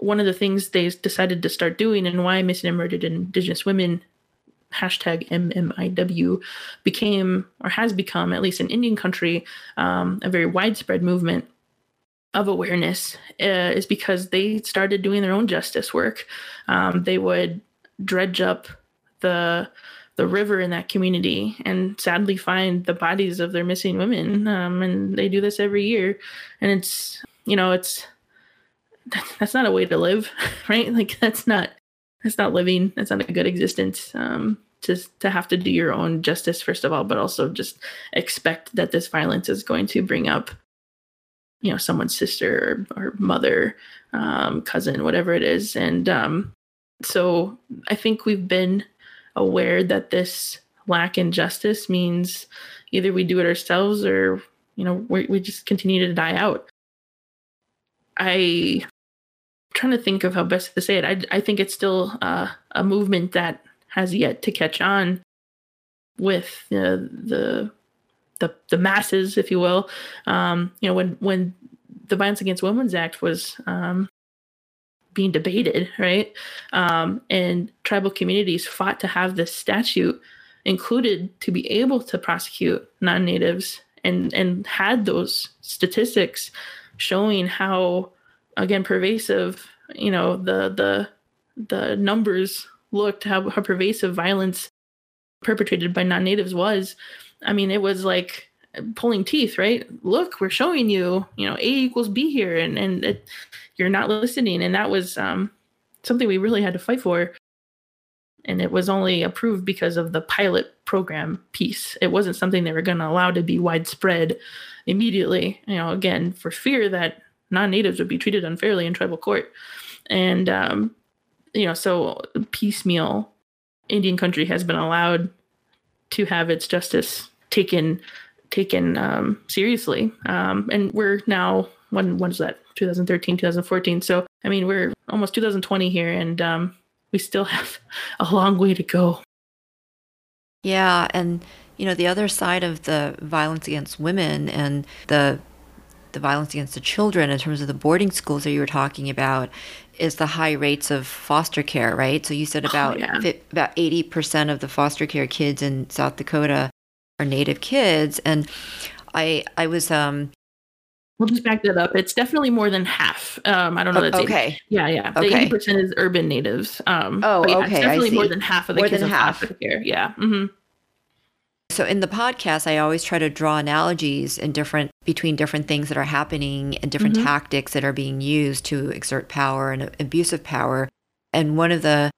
one of the things they decided to start doing, and why missing and murdered Indigenous women hashtag MMIW became or has become, at least in Indian country, um, a very widespread movement of awareness uh, is because they started doing their own justice work. Um, they would dredge up the the river in that community and sadly find the bodies of their missing women. Um, and they do this every year. And it's, you know, it's, that's not a way to live, right? Like that's not, that's not living. That's not a good existence. Um, to, to have to do your own justice, first of all, but also just expect that this violence is going to bring up you know someone's sister or, or mother um, cousin whatever it is and um, so i think we've been aware that this lack in justice means either we do it ourselves or you know we, we just continue to die out i trying to think of how best to say it i, I think it's still uh, a movement that has yet to catch on with uh, the the the masses if you will um, you know when when the violence against women's act was um, being debated, right? Um, and tribal communities fought to have this statute included to be able to prosecute non-natives and and had those statistics showing how again pervasive you know the the the numbers looked how, how pervasive violence perpetrated by non-natives was i mean it was like pulling teeth, right? Look, we're showing you, you know, A equals B here, and and it, you're not listening. And that was um, something we really had to fight for. And it was only approved because of the pilot program piece. It wasn't something they were going to allow to be widespread immediately. You know, again, for fear that non-natives would be treated unfairly in tribal court, and um, you know, so piecemeal Indian country has been allowed to have its justice taken taken um, seriously. Um, and we're now when when was that? 2013 2014 so i mean we're almost 2020 here and um, we still have a long way to go. Yeah and you know the other side of the violence against women and the the violence against the children in terms of the boarding schools that you were talking about is the high rates of foster care right so you said about oh, yeah. about 80% of the foster care kids in south dakota are native kids and i i was um We'll just back that up. It's definitely more than half. Um, I don't know. That's okay. 80. Yeah, yeah. The eighty percent is urban natives. Um, oh, yeah, okay. It's definitely more than half of the more kids than half. here. Yeah. Mm-hmm. So in the podcast, I always try to draw analogies in different between different things that are happening and different mm-hmm. tactics that are being used to exert power and abuse of power. And one of the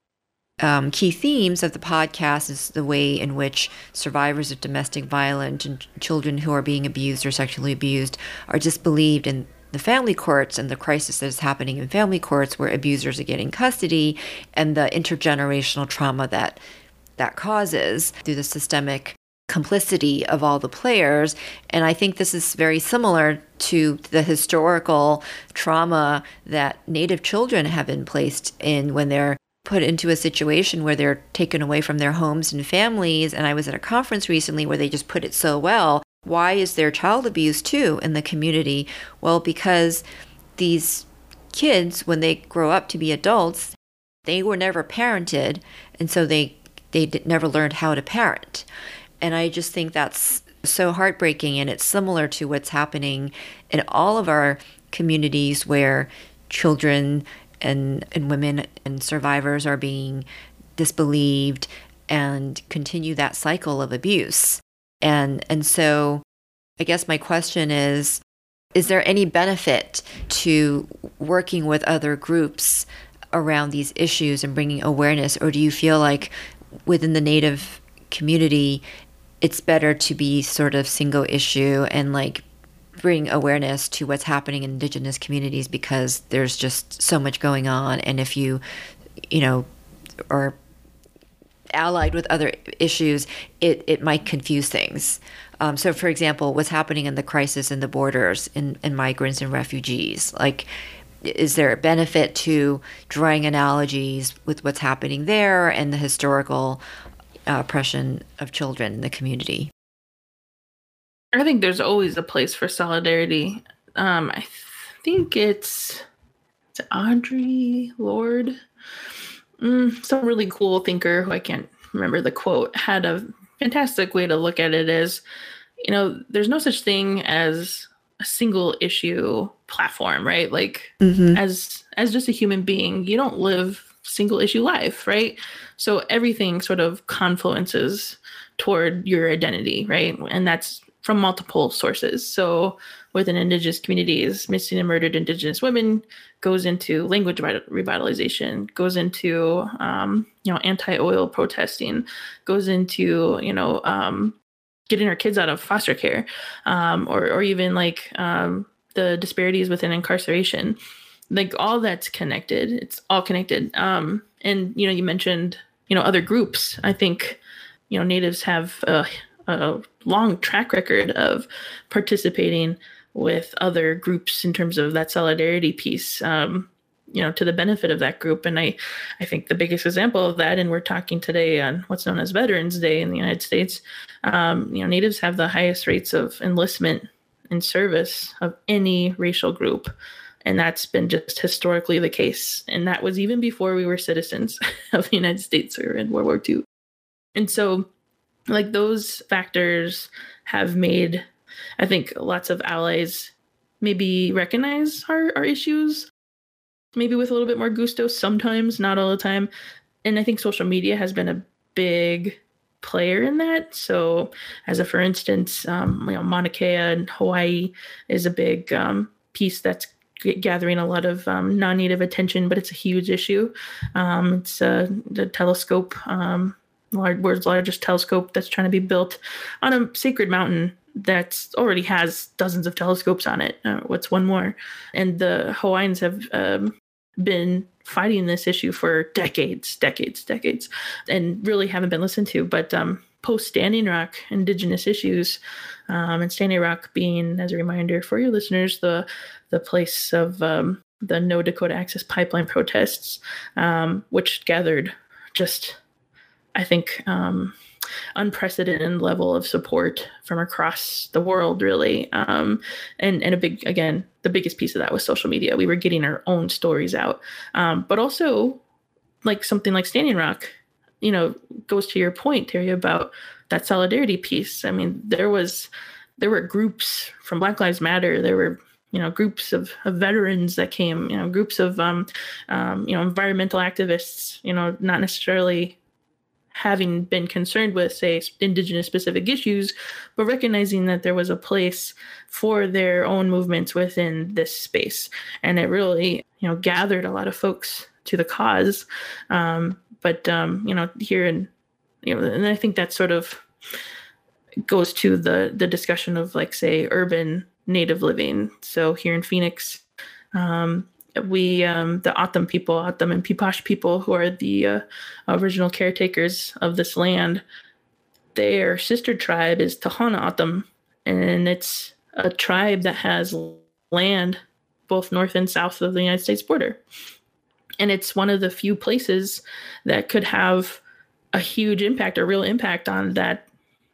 um, key themes of the podcast is the way in which survivors of domestic violence and children who are being abused or sexually abused are disbelieved in the family courts and the crisis that is happening in family courts where abusers are getting custody and the intergenerational trauma that that causes through the systemic complicity of all the players. And I think this is very similar to the historical trauma that Native children have been placed in when they're put into a situation where they're taken away from their homes and families. And I was at a conference recently where they just put it so well. Why is there child abuse too in the community? Well, because these kids, when they grow up to be adults, they were never parented, and so they they never learned how to parent. And I just think that's so heartbreaking, and it's similar to what's happening in all of our communities where children and, and women and survivors are being disbelieved and continue that cycle of abuse. And and so I guess my question is is there any benefit to working with other groups around these issues and bringing awareness or do you feel like within the native community it's better to be sort of single issue and like bring awareness to what's happening in indigenous communities because there's just so much going on. And if you you know are allied with other issues it, it might confuse things. Um, so for example what's happening in the crisis in the borders in, in migrants and refugees like is there a benefit to drawing analogies with what's happening there and the historical oppression of children in the community I think there's always a place for solidarity. Um, I think it's, it's Audre Lorde, mm, some really cool thinker who I can't remember the quote had a fantastic way to look at it as, you know, there's no such thing as a single issue platform, right? Like mm-hmm. as as just a human being, you don't live single issue life, right? So everything sort of confluences toward your identity, right? And that's from multiple sources. So, within Indigenous communities, missing and murdered Indigenous women goes into language revitalization, goes into um, you know anti-oil protesting, goes into you know um, getting our kids out of foster care, um, or or even like um, the disparities within incarceration. Like all that's connected. It's all connected. Um, and you know, you mentioned you know other groups. I think you know natives have a a long track record of participating with other groups in terms of that solidarity piece um, you know to the benefit of that group and i i think the biggest example of that and we're talking today on what's known as veterans day in the united states um, you know natives have the highest rates of enlistment in service of any racial group and that's been just historically the case. And that was even before we were citizens of the united states. Or in world war ii and so like those factors have made i think lots of allies maybe recognize our, our issues maybe with a little bit more gusto sometimes not all the time. And i think social media has been a big player in that. So as a for instance um, you know mauna kea in hawaii is a big um, piece that's gathering a lot of um, non-native attention but it's a huge issue um, it's uh, the telescope um, world's largest telescope that's trying to be built on a sacred mountain that already has dozens of telescopes on it. Uh, what's one more? And the Hawaiians have um, been fighting this issue for decades, decades, decades, and really haven't been listened to. But um, post Standing Rock Indigenous issues, um, and Standing Rock being, as a reminder for your listeners, the the place of um, the No Dakota Access Pipeline protests, um, which gathered just, I think, um, unprecedented level of support from across the world, really. Um, and and a big again, the biggest piece of that was social media. We were getting our own stories out, um, but also like something like Standing Rock, you know, goes to your point, Terry, about that solidarity piece. I mean, there was there were groups from Black Lives Matter. There were you know groups of, of veterans that came. You know, groups of um, um, you know environmental activists. You know, not necessarily having been concerned with, say, indigenous specific issues, but recognizing that there was a place for their own movements within this space, and it really, you know, gathered a lot of folks to the cause. Um, but um, you know, here in you know, and I think that sort of goes to the the discussion of like say urban native living. So here in Phoenix, um, we um, the O'odham people, O'odham and Piipaash people, who are the uh, original caretakers of this land, their sister tribe is Tohono O'odham, and it's a tribe that has land both north and south of the United States border, and it's one of the few places that could have a huge impact, a real impact on that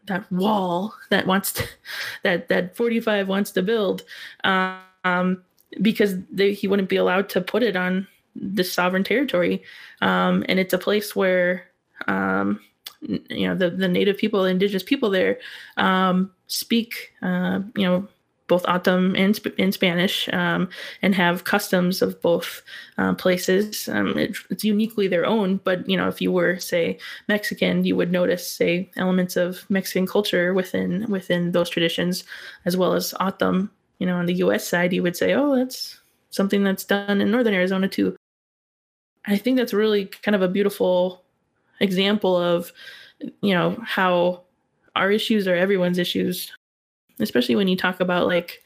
that wall that wants to, that that 45 wants to build. Um, because they, he wouldn't be allowed to put it on this sovereign territory. Um, and it's a place where, um, you know, the, the native people, the indigenous people there um, speak, uh, you know, both O'odham and in Spanish, um, and have customs of both uh, places. Um, it, it's uniquely their own, but you know, if you were say Mexican, you would notice say elements of Mexican culture within within those traditions, as well as O'odham you know, on the US side, you would say, oh, that's something that's done in Northern Arizona too. I think that's really kind of a beautiful example of, you know, how our issues are everyone's issues, especially when you talk about like,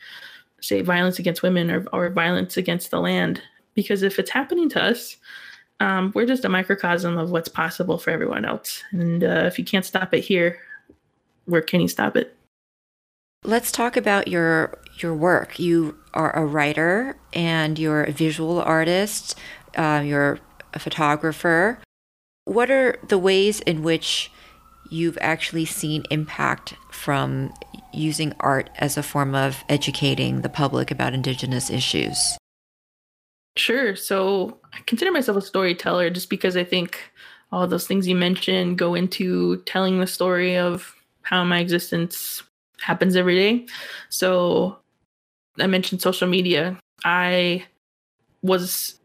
say, violence against women or, or violence against the land. Because if it's happening to us, um, we're just a microcosm of what's possible for everyone else. And uh, if you can't stop it here, where can you stop it? Let's talk about your your work. You are a writer and you're a visual artist. Uh, you're a photographer. What are the ways in which you've actually seen impact from using art as a form of educating the public about Indigenous issues? Sure. So I consider myself a storyteller just because I think all those things you mentioned go into telling the story of how my existence happens every day. So I mentioned social media. I was,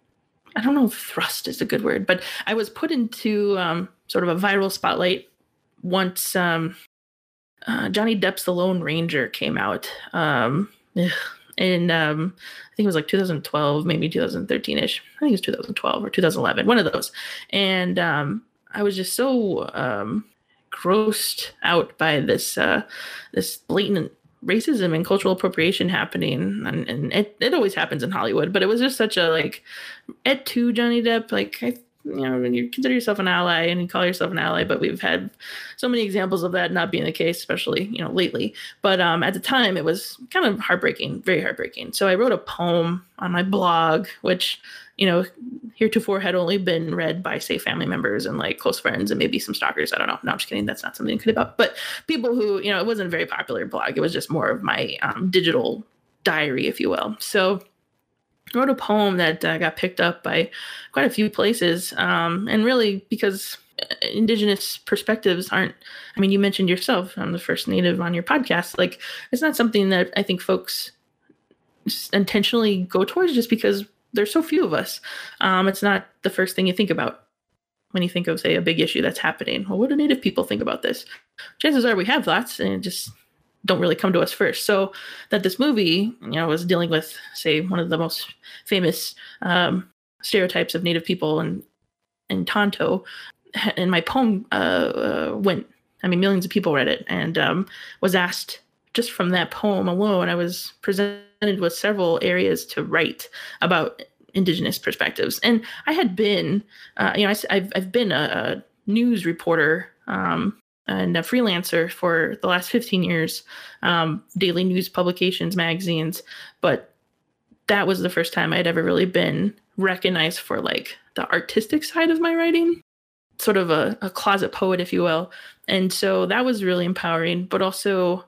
I don't know if thrust is a good word, but I was put into um, sort of a viral spotlight once um, uh, Johnny Depp's The Lone Ranger came out. Um, in um, I think it was like 2012, maybe 2013 ish. I think it was 2012 or 2011, one of those. And um, I was just so um, grossed out by this uh, this blatant racism and cultural appropriation happening and, and it, it always happens in hollywood but it was just such a like et tu johnny depp like i you know you consider yourself an ally and you call yourself an ally but we've had so many examples of that not being the case especially you know lately but um, at the time it was kind of heartbreaking very heartbreaking so i wrote a poem on my blog which you know, heretofore had only been read by, say, family members and like close friends and maybe some stalkers. I don't know. No, I'm just kidding. That's not something could about. But people who, you know, it wasn't a very popular blog. It was just more of my um, digital diary, if you will. So wrote a poem that uh, got picked up by quite a few places. Um, and really because uh, indigenous perspectives aren't i mean you mentioned yourself i'm the first native on your podcast like it's not something that i think folks intentionally go towards just because there's so few of us. Um, it's not the first thing you think about when you think of, say, a big issue that's happening. Well, what do Native people think about this? Chances are we have thoughts and just don't really come to us first. So that this movie, you know, was dealing with, say, one of the most famous um, stereotypes of Native people and in Tonto, and my poem uh, uh, went. I mean, millions of people read it and um, was asked just from that poem alone. I was presented with several areas to write about indigenous perspectives and i had been uh, you know I, have I've been a, a news reporter um, and a freelancer for the last 15 years, um, daily news publications, magazines. But that was the first time I'd ever really been recognized for like the artistic side of my writing, sort of a, a closet poet, if you will. And so that was really empowering, but also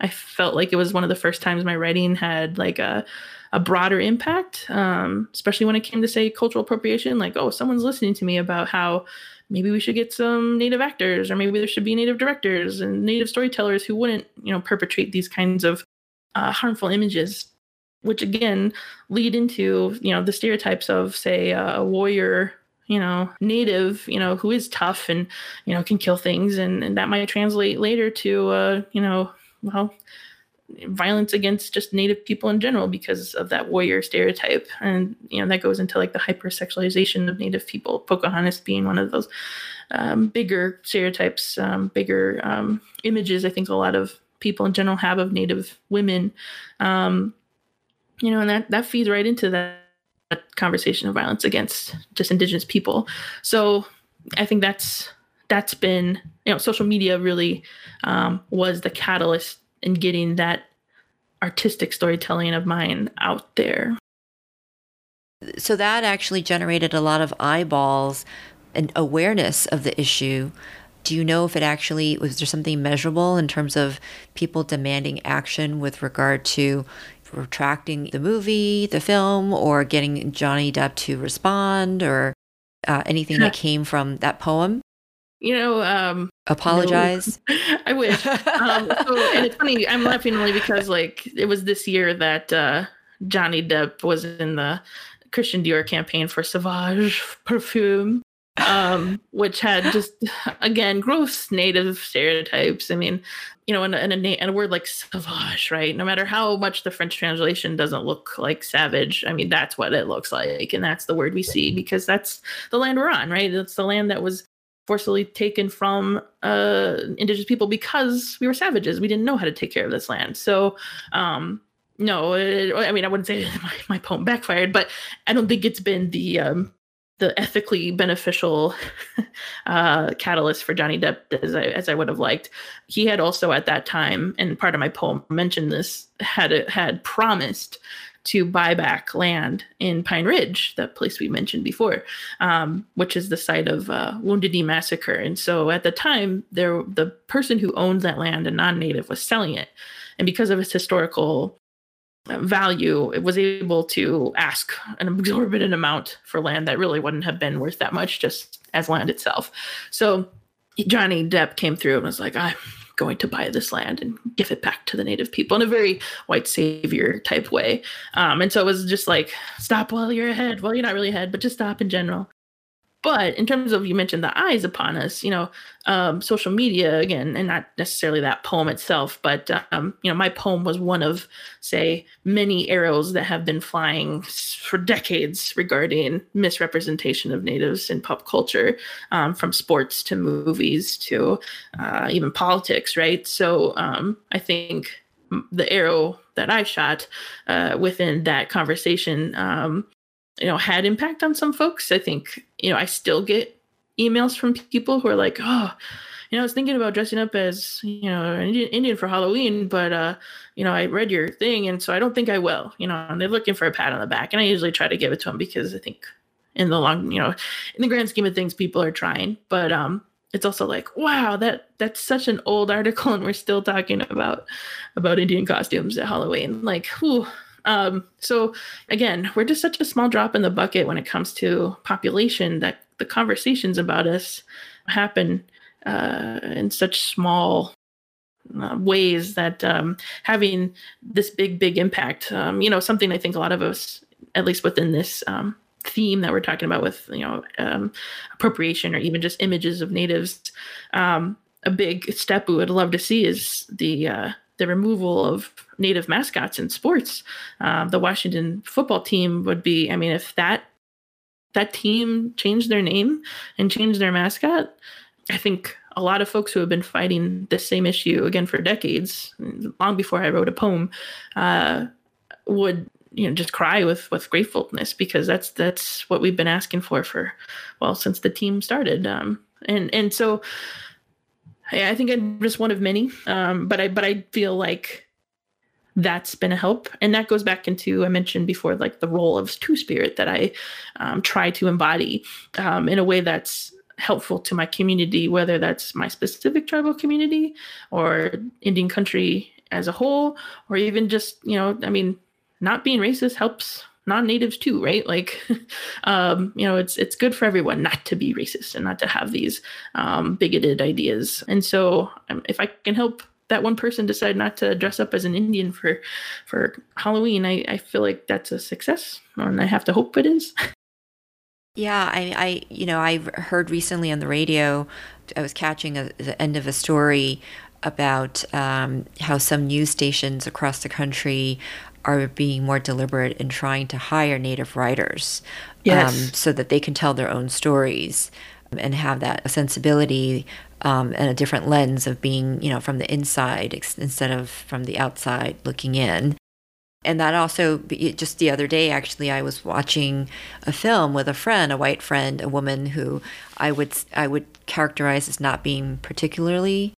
I felt like it was one of the first times my writing had like a, a broader impact, um, especially when it came to say cultural appropriation. Like, oh, someone's listening to me about how maybe we should get some native actors or maybe there should be native directors and native storytellers who wouldn't you know perpetrate these kinds of uh, harmful images which again lead into you know the stereotypes of say a warrior you know native you know who is tough and you know can kill things. And, and that might translate later to uh you know well violence against just native people in general because of that warrior stereotype. And you know that goes into like the hypersexualization of native people pocahontas being one of those um, bigger stereotypes um, bigger um, images i think a lot of people in general have of native women. Um, you know and that that feeds right into that, conversation of violence against just indigenous people. So i think that's that's been you know social media really um, was the catalyst and getting that artistic storytelling of mine out there. So that actually generated a lot of eyeballs and awareness of the issue. Do you know if it actually was there something measurable in terms of people demanding action with regard to retracting the movie, the film, or getting Johnny Depp to respond, or uh, anything that came from that poem? You know, um, apologize. No. I wish. um, so, and it's funny. I'm laughing only because like it was this year that uh, Johnny Depp was in the Christian Dior campaign for Sauvage perfume, um, which had just again gross native stereotypes. I mean, you know, and, and, a, and a word like sauvage, right? No matter how much the French translation doesn't look like savage, I mean, that's what it looks like. And that's the word we see because that's the land we're on, right? It's the land that was forcibly taken from uh, indigenous people because we were savages. We didn't know how to take care of this land. So, um, no, it, I mean, I wouldn't say my, my, poem backfired, but I don't think it's been the um, the ethically beneficial uh, catalyst for Johnny Depp as I, as I would have liked. He had also at that time, and part of my poem mentioned this, had had promised to buy back land in Pine Ridge, that place we mentioned before, um, which is the site of uh, Wounded Knee Massacre. And so at the time, there the person who owned that land, a non-native, was selling it, and because of its historical value, it was able to ask an exorbitant amount for land that really wouldn't have been worth that much just as land itself. So Johnny Depp came through and was like, I going to buy this land and give it back to the native people in a very white savior type way. Um, and so it was just like, stop while you're ahead. Well, you're not really ahead, but just stop in general. But in terms of you mentioned the eyes upon us, you know, um, social media again, and not necessarily that poem itself, but um, you know, my poem was one of, say, many arrows that have been flying for decades regarding misrepresentation of natives in pop culture, um, from sports to movies to uh, even politics, right? So um, I think the arrow that I shot uh, within that conversation um, you know had impact on some folks. I think you know i still get emails from people who are like oh you know i was thinking about dressing up as you know an indian, for halloween but uh you know i read your thing and so i don't think i will you know and they're looking for a pat on the back and i usually try to give it to them because i think in the long you know in the grand scheme of things people are trying but um it's also like wow that that's such an old article and we're still talking about about indian costumes at halloween. Like whew, um, so again, we're just such a small drop in the bucket when it comes to population that the conversations about us happen uh, in such small uh, ways that um, having this big, big impact, um, you know, something I think a lot of us, at least within this um, theme that we're talking about with, you know, um, appropriation or even just images of natives, um, a big step we would love to see is the uh, the removal of native mascots in sports. Um, the Washington football team would be, I mean, if that that team changed their name and changed their mascot, I think a lot of folks who have been fighting this same issue again for decades, long before I wrote a poem, uh, would you know just cry with with gratefulness because that's that's what we've been asking for for well since the team started. Um, and and so I think I'm just one of many. Um, but I but I feel like that's been a help, and that goes back into I mentioned before, like the role of two spirit that I um, try to embody um, in a way that's helpful to my community, whether that's my specific tribal community or Indian country as a whole, or even just you know, I mean, not being racist helps non-natives too right? Like um, you know it's it's good for everyone not to be racist and not to have these um, bigoted ideas. And so um, if i can help that one person decide not to dress up as an indian for for halloween i i feel like that's a success and i have to hope it is. Yeah i i you know i heard recently on the radio i was catching a, the end of a story about um, how some news stations across the country are being more deliberate in trying to hire native writers yes. um, so that they can tell their own stories and have that sensibility um, and a different lens of being, you know, from the inside instead of from the outside looking in. And that also, just the other day, actually, I was watching a film with a friend, a white friend, a woman who I would I would characterize as not being particularly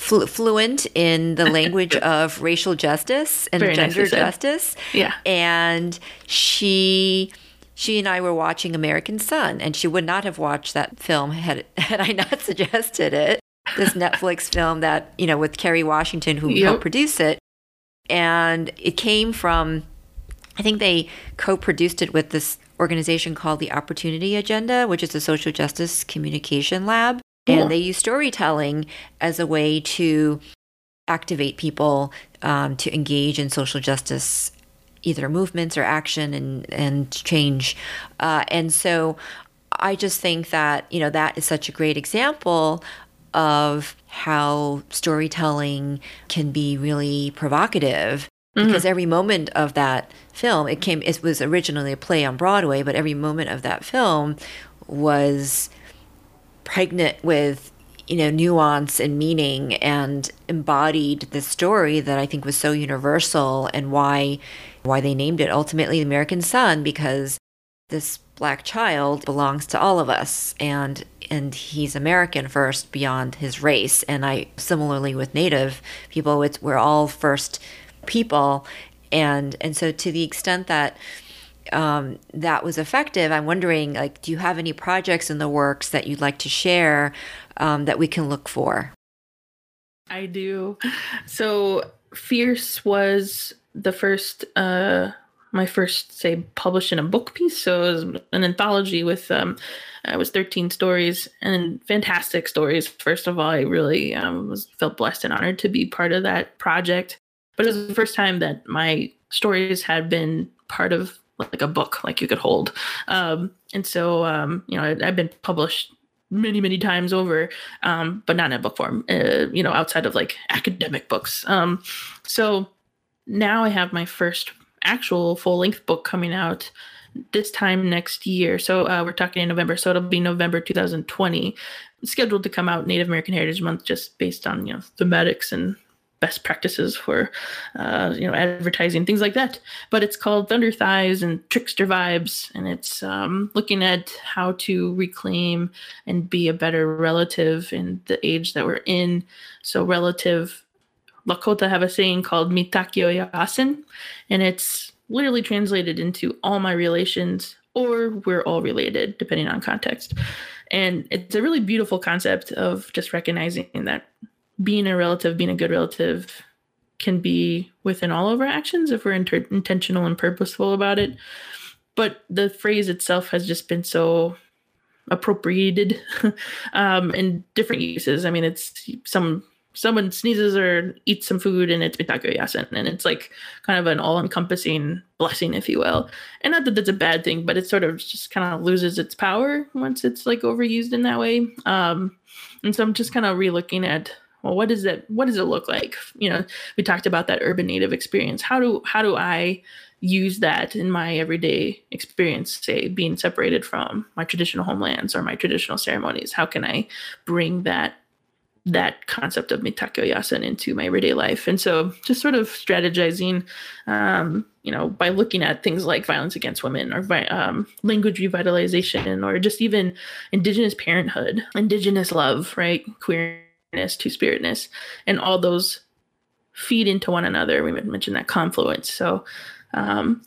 flu- fluent in the language of racial justice and Very gender nice justice. Yeah. And she she and I were watching American Son, and she would not have watched that film had had I not suggested it. This Netflix film that you know with Kerry Washington who Yep. helped produce it, and it came from I think they co-produced it with this organization called the Opportunity Agenda, which is a social justice communication lab. And they use storytelling as a way to activate people um, to engage in social justice, either movements or action and, and change. Uh, and so I just think that, you know, that is such a great example of how storytelling can be really provocative. Because every moment of that film it came it was originally a play on broadway but every moment of that film was pregnant with you know nuance and meaning and embodied the story that i think was so universal and why why they named it ultimately the american son because this black child belongs to all of us and and he's american first beyond his race. And i similarly with native people it's we're all first people. And and so to the extent that um, that was effective i'm wondering like do you have any projects in the works that you'd like to share um, that we can look for I do. So Fierce was the first uh my first say published in a book piece. So it was an anthology with um it was 13 stories and fantastic stories. First of all, I really um, was felt blessed and honored to be part of that project. But it was the first time that my stories had been part of like a book, like you could hold. Um, and so, um, you know, I, I've been published many many times over um, but not in book form uh, you know outside of like academic books um, so now i have my first actual full length book coming out this time next year so uh, we're talking in november so it'll be november 2020 scheduled to come out native american heritage month just based on you know thematics and best practices for uh, you know advertising things like that. But it's called thunder thighs and trickster vibes and it's um, looking at how to reclaim and be a better relative in the age that we're in. So relative lakota have a saying called mitakuye oyasin and it's literally translated into all my relations or we're all related depending on context. And it's a really beautiful concept of just recognizing that being a relative, being a good relative, can be within all of our actions if we're inter- intentional and purposeful about it. But the phrase itself has just been so appropriated um, in different uses. I mean, it's some someone sneezes or eats some food and it's mitako and it's like kind of an all-encompassing blessing, if you will. And not that that's a bad thing, but it sort of just kind of loses its power once it's like overused in that way. Um, and so I'm just kind of relooking at well what does it what does it look like? You know we talked about that urban native experience. How do how do i use that in my everyday experience say being separated from my traditional homelands or my traditional ceremonies? How can i bring that that concept of mitakuye oyasin into my everyday life? And so just sort of strategizing um, you know by looking at things like violence against women or um, language revitalization or just even indigenous parenthood indigenous love right? Queer two spiritness, and all those feed into one another. We mentioned that confluence. So um,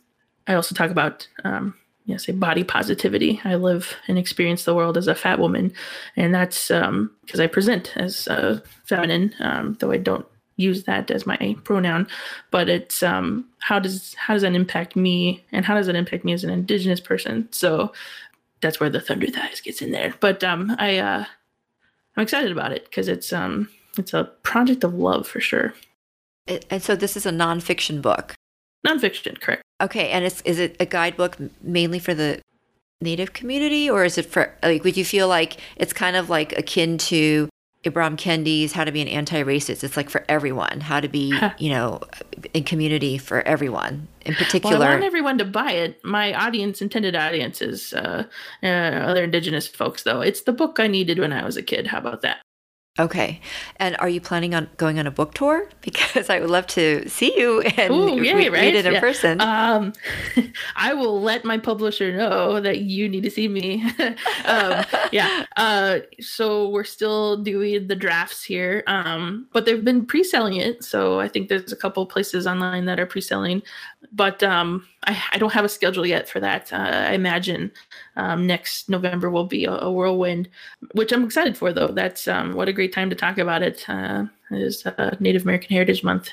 I also talk about um, you know, say body positivity. I live and experience the world as a fat woman, and that's because um, I present as uh, feminine, um, though I don't use that as my pronoun. But it's um, how does how does that impact me, and how does that impact me as an Indigenous person? So that's where the Thunder Thighs gets in there. But um, I uh, I'm excited about it because it's um, it's a project of love for sure. And so this is a nonfiction book. Nonfiction, correct. Okay, and it's is it a guidebook mainly for the native community, or is it for like? Would you feel like it's kind of like akin to Ibram Kendi's "How to Be an Anti-Racist"? It's like for everyone, how to be, you know, in community for everyone. In particular, well, I want everyone to buy it. My audience, intended audience, is uh, uh, other Indigenous folks. Though it's the book I needed when I was a kid. How about that? Okay. And are you planning on going on a book tour? Because I would love to see you and Ooh, yeah, read, right? read it in yeah. person. Um, I will let my publisher know that you need to see me. um, yeah. Uh, so we're still doing the drafts here, um, but they've been pre-selling it. So I think there's a couple places online that are pre-selling, but um, I, I, don't have a schedule yet for that. Uh, I imagine um, next November will be a, a, whirlwind, which I'm excited for. Though that's um, what a great time to talk about it. Uh, is uh, Native American Heritage Month.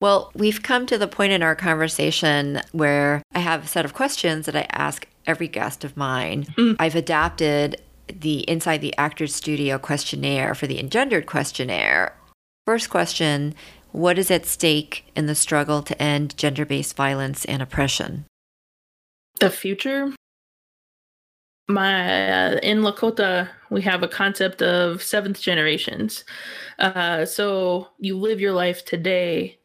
Well, we've come to the point in our conversation where I have a set of questions that I ask every guest of mine. Mm. I've adapted the Inside the Actors Studio questionnaire for the Engendered questionnaire. First question What is at stake in the struggle to end gender based violence and oppression? The future my uh, in Lakota we have a concept of seventh generations. Uh, so you live your life today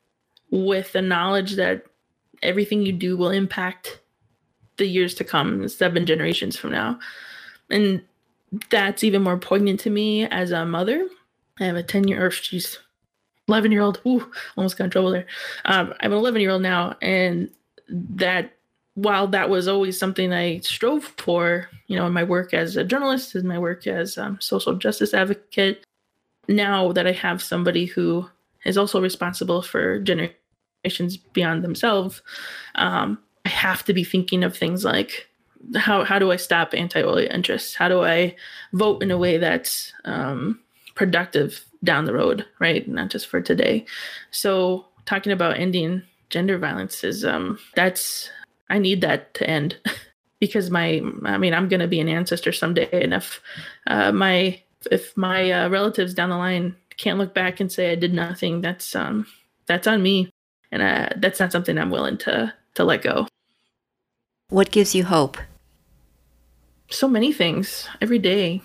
with the knowledge that everything you do will impact the years to come, seven generations from now, and that's even more poignant to me as a mother. I have a ten year, or she's eleven year old. Ooh, almost got in trouble there. Um, I'm an eleven year old now, and that while that was always something I strove for, you know, in my work as a journalist, in my work as a um, social justice advocate, now that I have somebody who is also responsible for generations beyond themselves, um, I have to be thinking of things like how how do I stop anti-oil interests? How do I vote in a way that's um, productive down the road, right? Not just for today. So talking about ending gender violence is um, that's I need that to end because my I mean I'm going to be an ancestor someday and if uh, my if my uh, relatives down the line can't look back and say I did nothing that's um that's on me and uh, that's not something I'm willing to to let go. What gives you hope? So many things every day.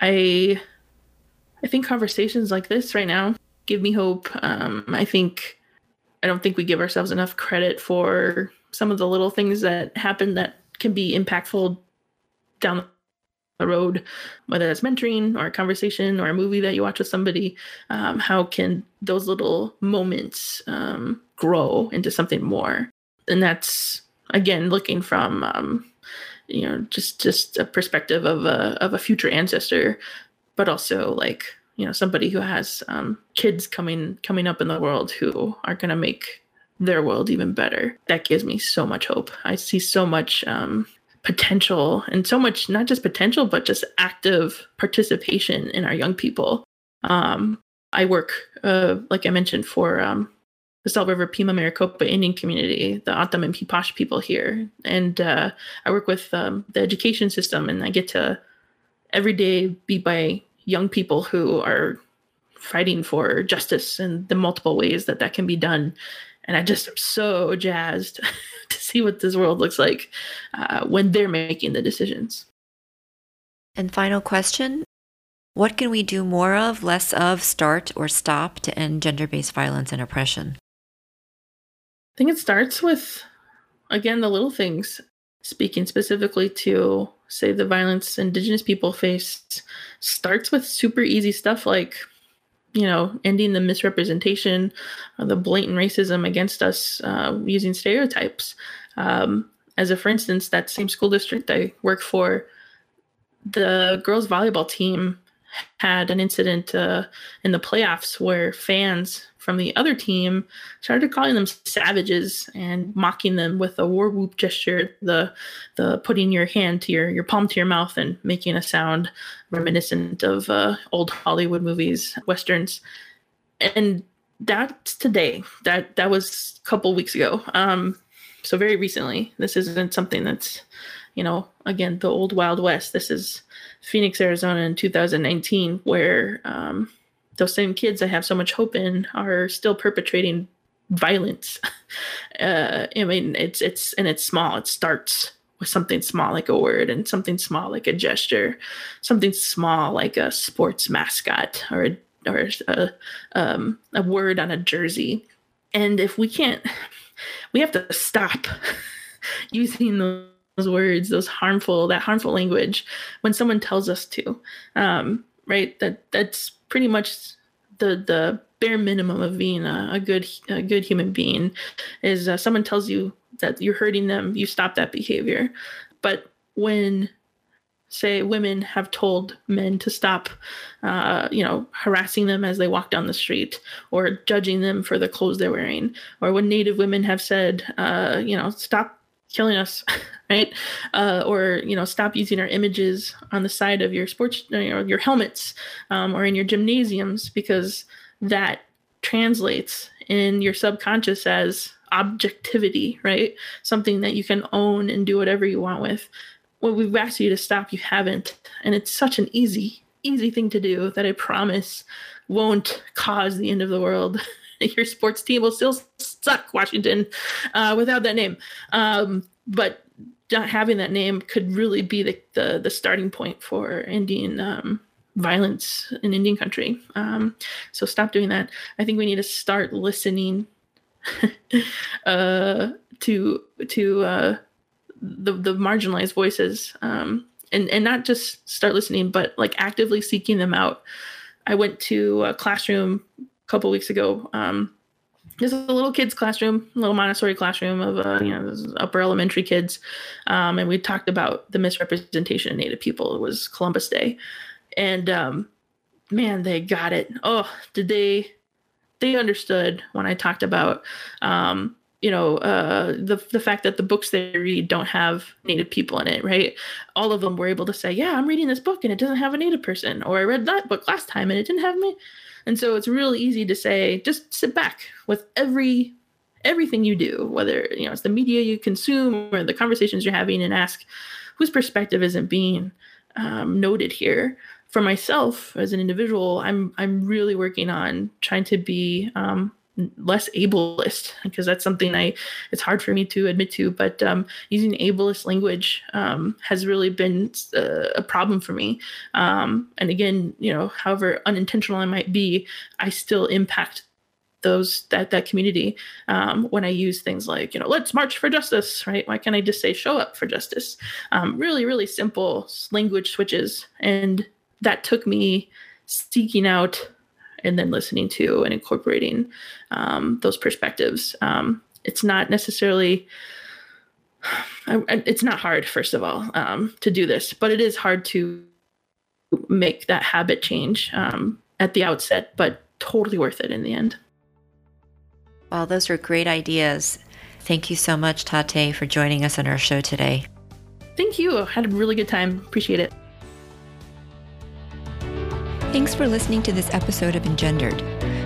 I I think conversations like this right now give me hope. Um, I think I don't think we give ourselves enough credit for some of the little things that happen that can be impactful down the road, whether that's mentoring or a conversation or a movie that you watch with somebody. Um, how can those little moments um, grow into something more? And that's again looking from um, you know just just a perspective of a of a future ancestor, but also like you know somebody who has um, kids coming coming up in the world who are going to make their world even better. That gives me so much hope. I see so much um, potential and so much, not just potential, but just active participation in our young people. Um, I work, uh, like I mentioned, for um, the Salt River Pima Maricopa Indian community, the O'odham and Piipaash people here. And uh, I work with um, the education system, and I get to every day be by young people who are fighting for justice and the multiple ways that that can be done and I just am so jazzed to see what this world looks like uh, when they're making the decisions. And final question What can we do more of, less of, start, or stop to end gender based violence and oppression? I think it starts with, again, the little things. Speaking specifically to, say, the violence Indigenous people face, starts with super easy stuff like you know, ending the misrepresentation, or the blatant racism against us uh, using stereotypes. Um, as a for instance, that same school district I work for, the girls volleyball team had an incident uh, in the playoffs where fans from the other team started calling them savages and mocking them with a war whoop gesture, the the putting your hand to your your palm to your mouth and making a sound reminiscent of uh, old Hollywood movies, westerns, and that's today. That that was a couple weeks ago. Um, so very recently. This isn't something that's, you know, again the old Wild West. This is Phoenix, Arizona in 2019, where um, those same kids I have so much hope in are still perpetrating violence. Uh, I mean, it's it's and it's small. It starts with something small like a word, and something small like a gesture, something small like a sports mascot or a, or a um, a word on a jersey. And if we can't, we have to stop using those those words, those harmful, that harmful language when someone tells us to. Um, right? That that's pretty much the the bare minimum of being a, a good a good human being is uh, someone tells you that you're hurting them, you stop that behavior. But when say women have told men to stop uh, you know harassing them as they walk down the street or judging them for the clothes they're wearing or when native women have said uh, you know stop killing us right? Uh, or you know stop using our images on the side of your sports know, your helmets um, or in your gymnasiums because that translates in your subconscious as objectivity right? Something that you can own and do whatever you want with. When we've asked you to stop you haven't. And it's such an easy easy thing to do that i promise won't cause the end of the world. Your sports team will still suck washington uh, without that name um, but not having that name could really be the the, the starting point for Indian um, violence in Indian country. Um, so stop doing that. I think we need to start listening uh, to to uh, the the marginalized voices, um, and and not just start listening, but like actively seeking them out. I went to a classroom a couple weeks ago um, this is a little kids classroom, little Montessori classroom of uh, you know upper elementary kids, um, and we talked about the misrepresentation of Native people. It was Columbus Day, and um, man, they got it. Oh, did they? They understood when I talked about um, you know uh, the the fact that the books they read don't have native people in it right all of them were able to say yeah i'm reading this book and it doesn't have a native person or i read that book last time and it didn't have me and so it's really easy to say, just sit back with every everything you do, whether you know it's the media you consume or the conversations you're having, and ask whose perspective isn't being um, noted here. For myself as an individual, I'm I'm really working on trying to be um, less ableist because that's something I it's hard for me to admit to. But um, using ableist language um, has really been a, uh, a problem for me. Um, and again, you know, however unintentional I might be, I still impact those that that community um, when I use things like you know let's march for justice right why can't I just say show up for justice um, really really simple language switches and that took me seeking out and then listening to and incorporating um, those perspectives. Um, it's not necessarily it's not hard first of all um, to do this but it is hard to make that habit change um, at the outset but totally worth it in the end. Well those are great ideas. Thank you so much Taté for joining us on our show today. Thank you. I had a really good time. Appreciate it Thanks for listening to this episode of Engendered.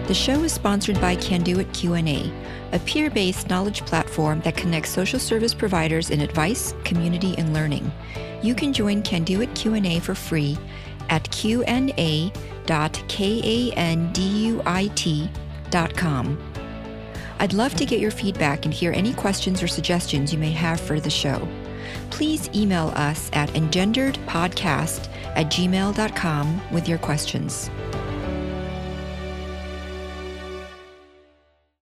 The show is sponsored by Kanduit Q&A, a peer-based knowledge platform that connects social service providers in advice, community, and learning. You can join Kanduit Q&A for free at qna.kanduit.com. I'd love to get your feedback and hear any questions or suggestions you may have for the show. Please email us at engenderedpodcast at gmail.com with your questions.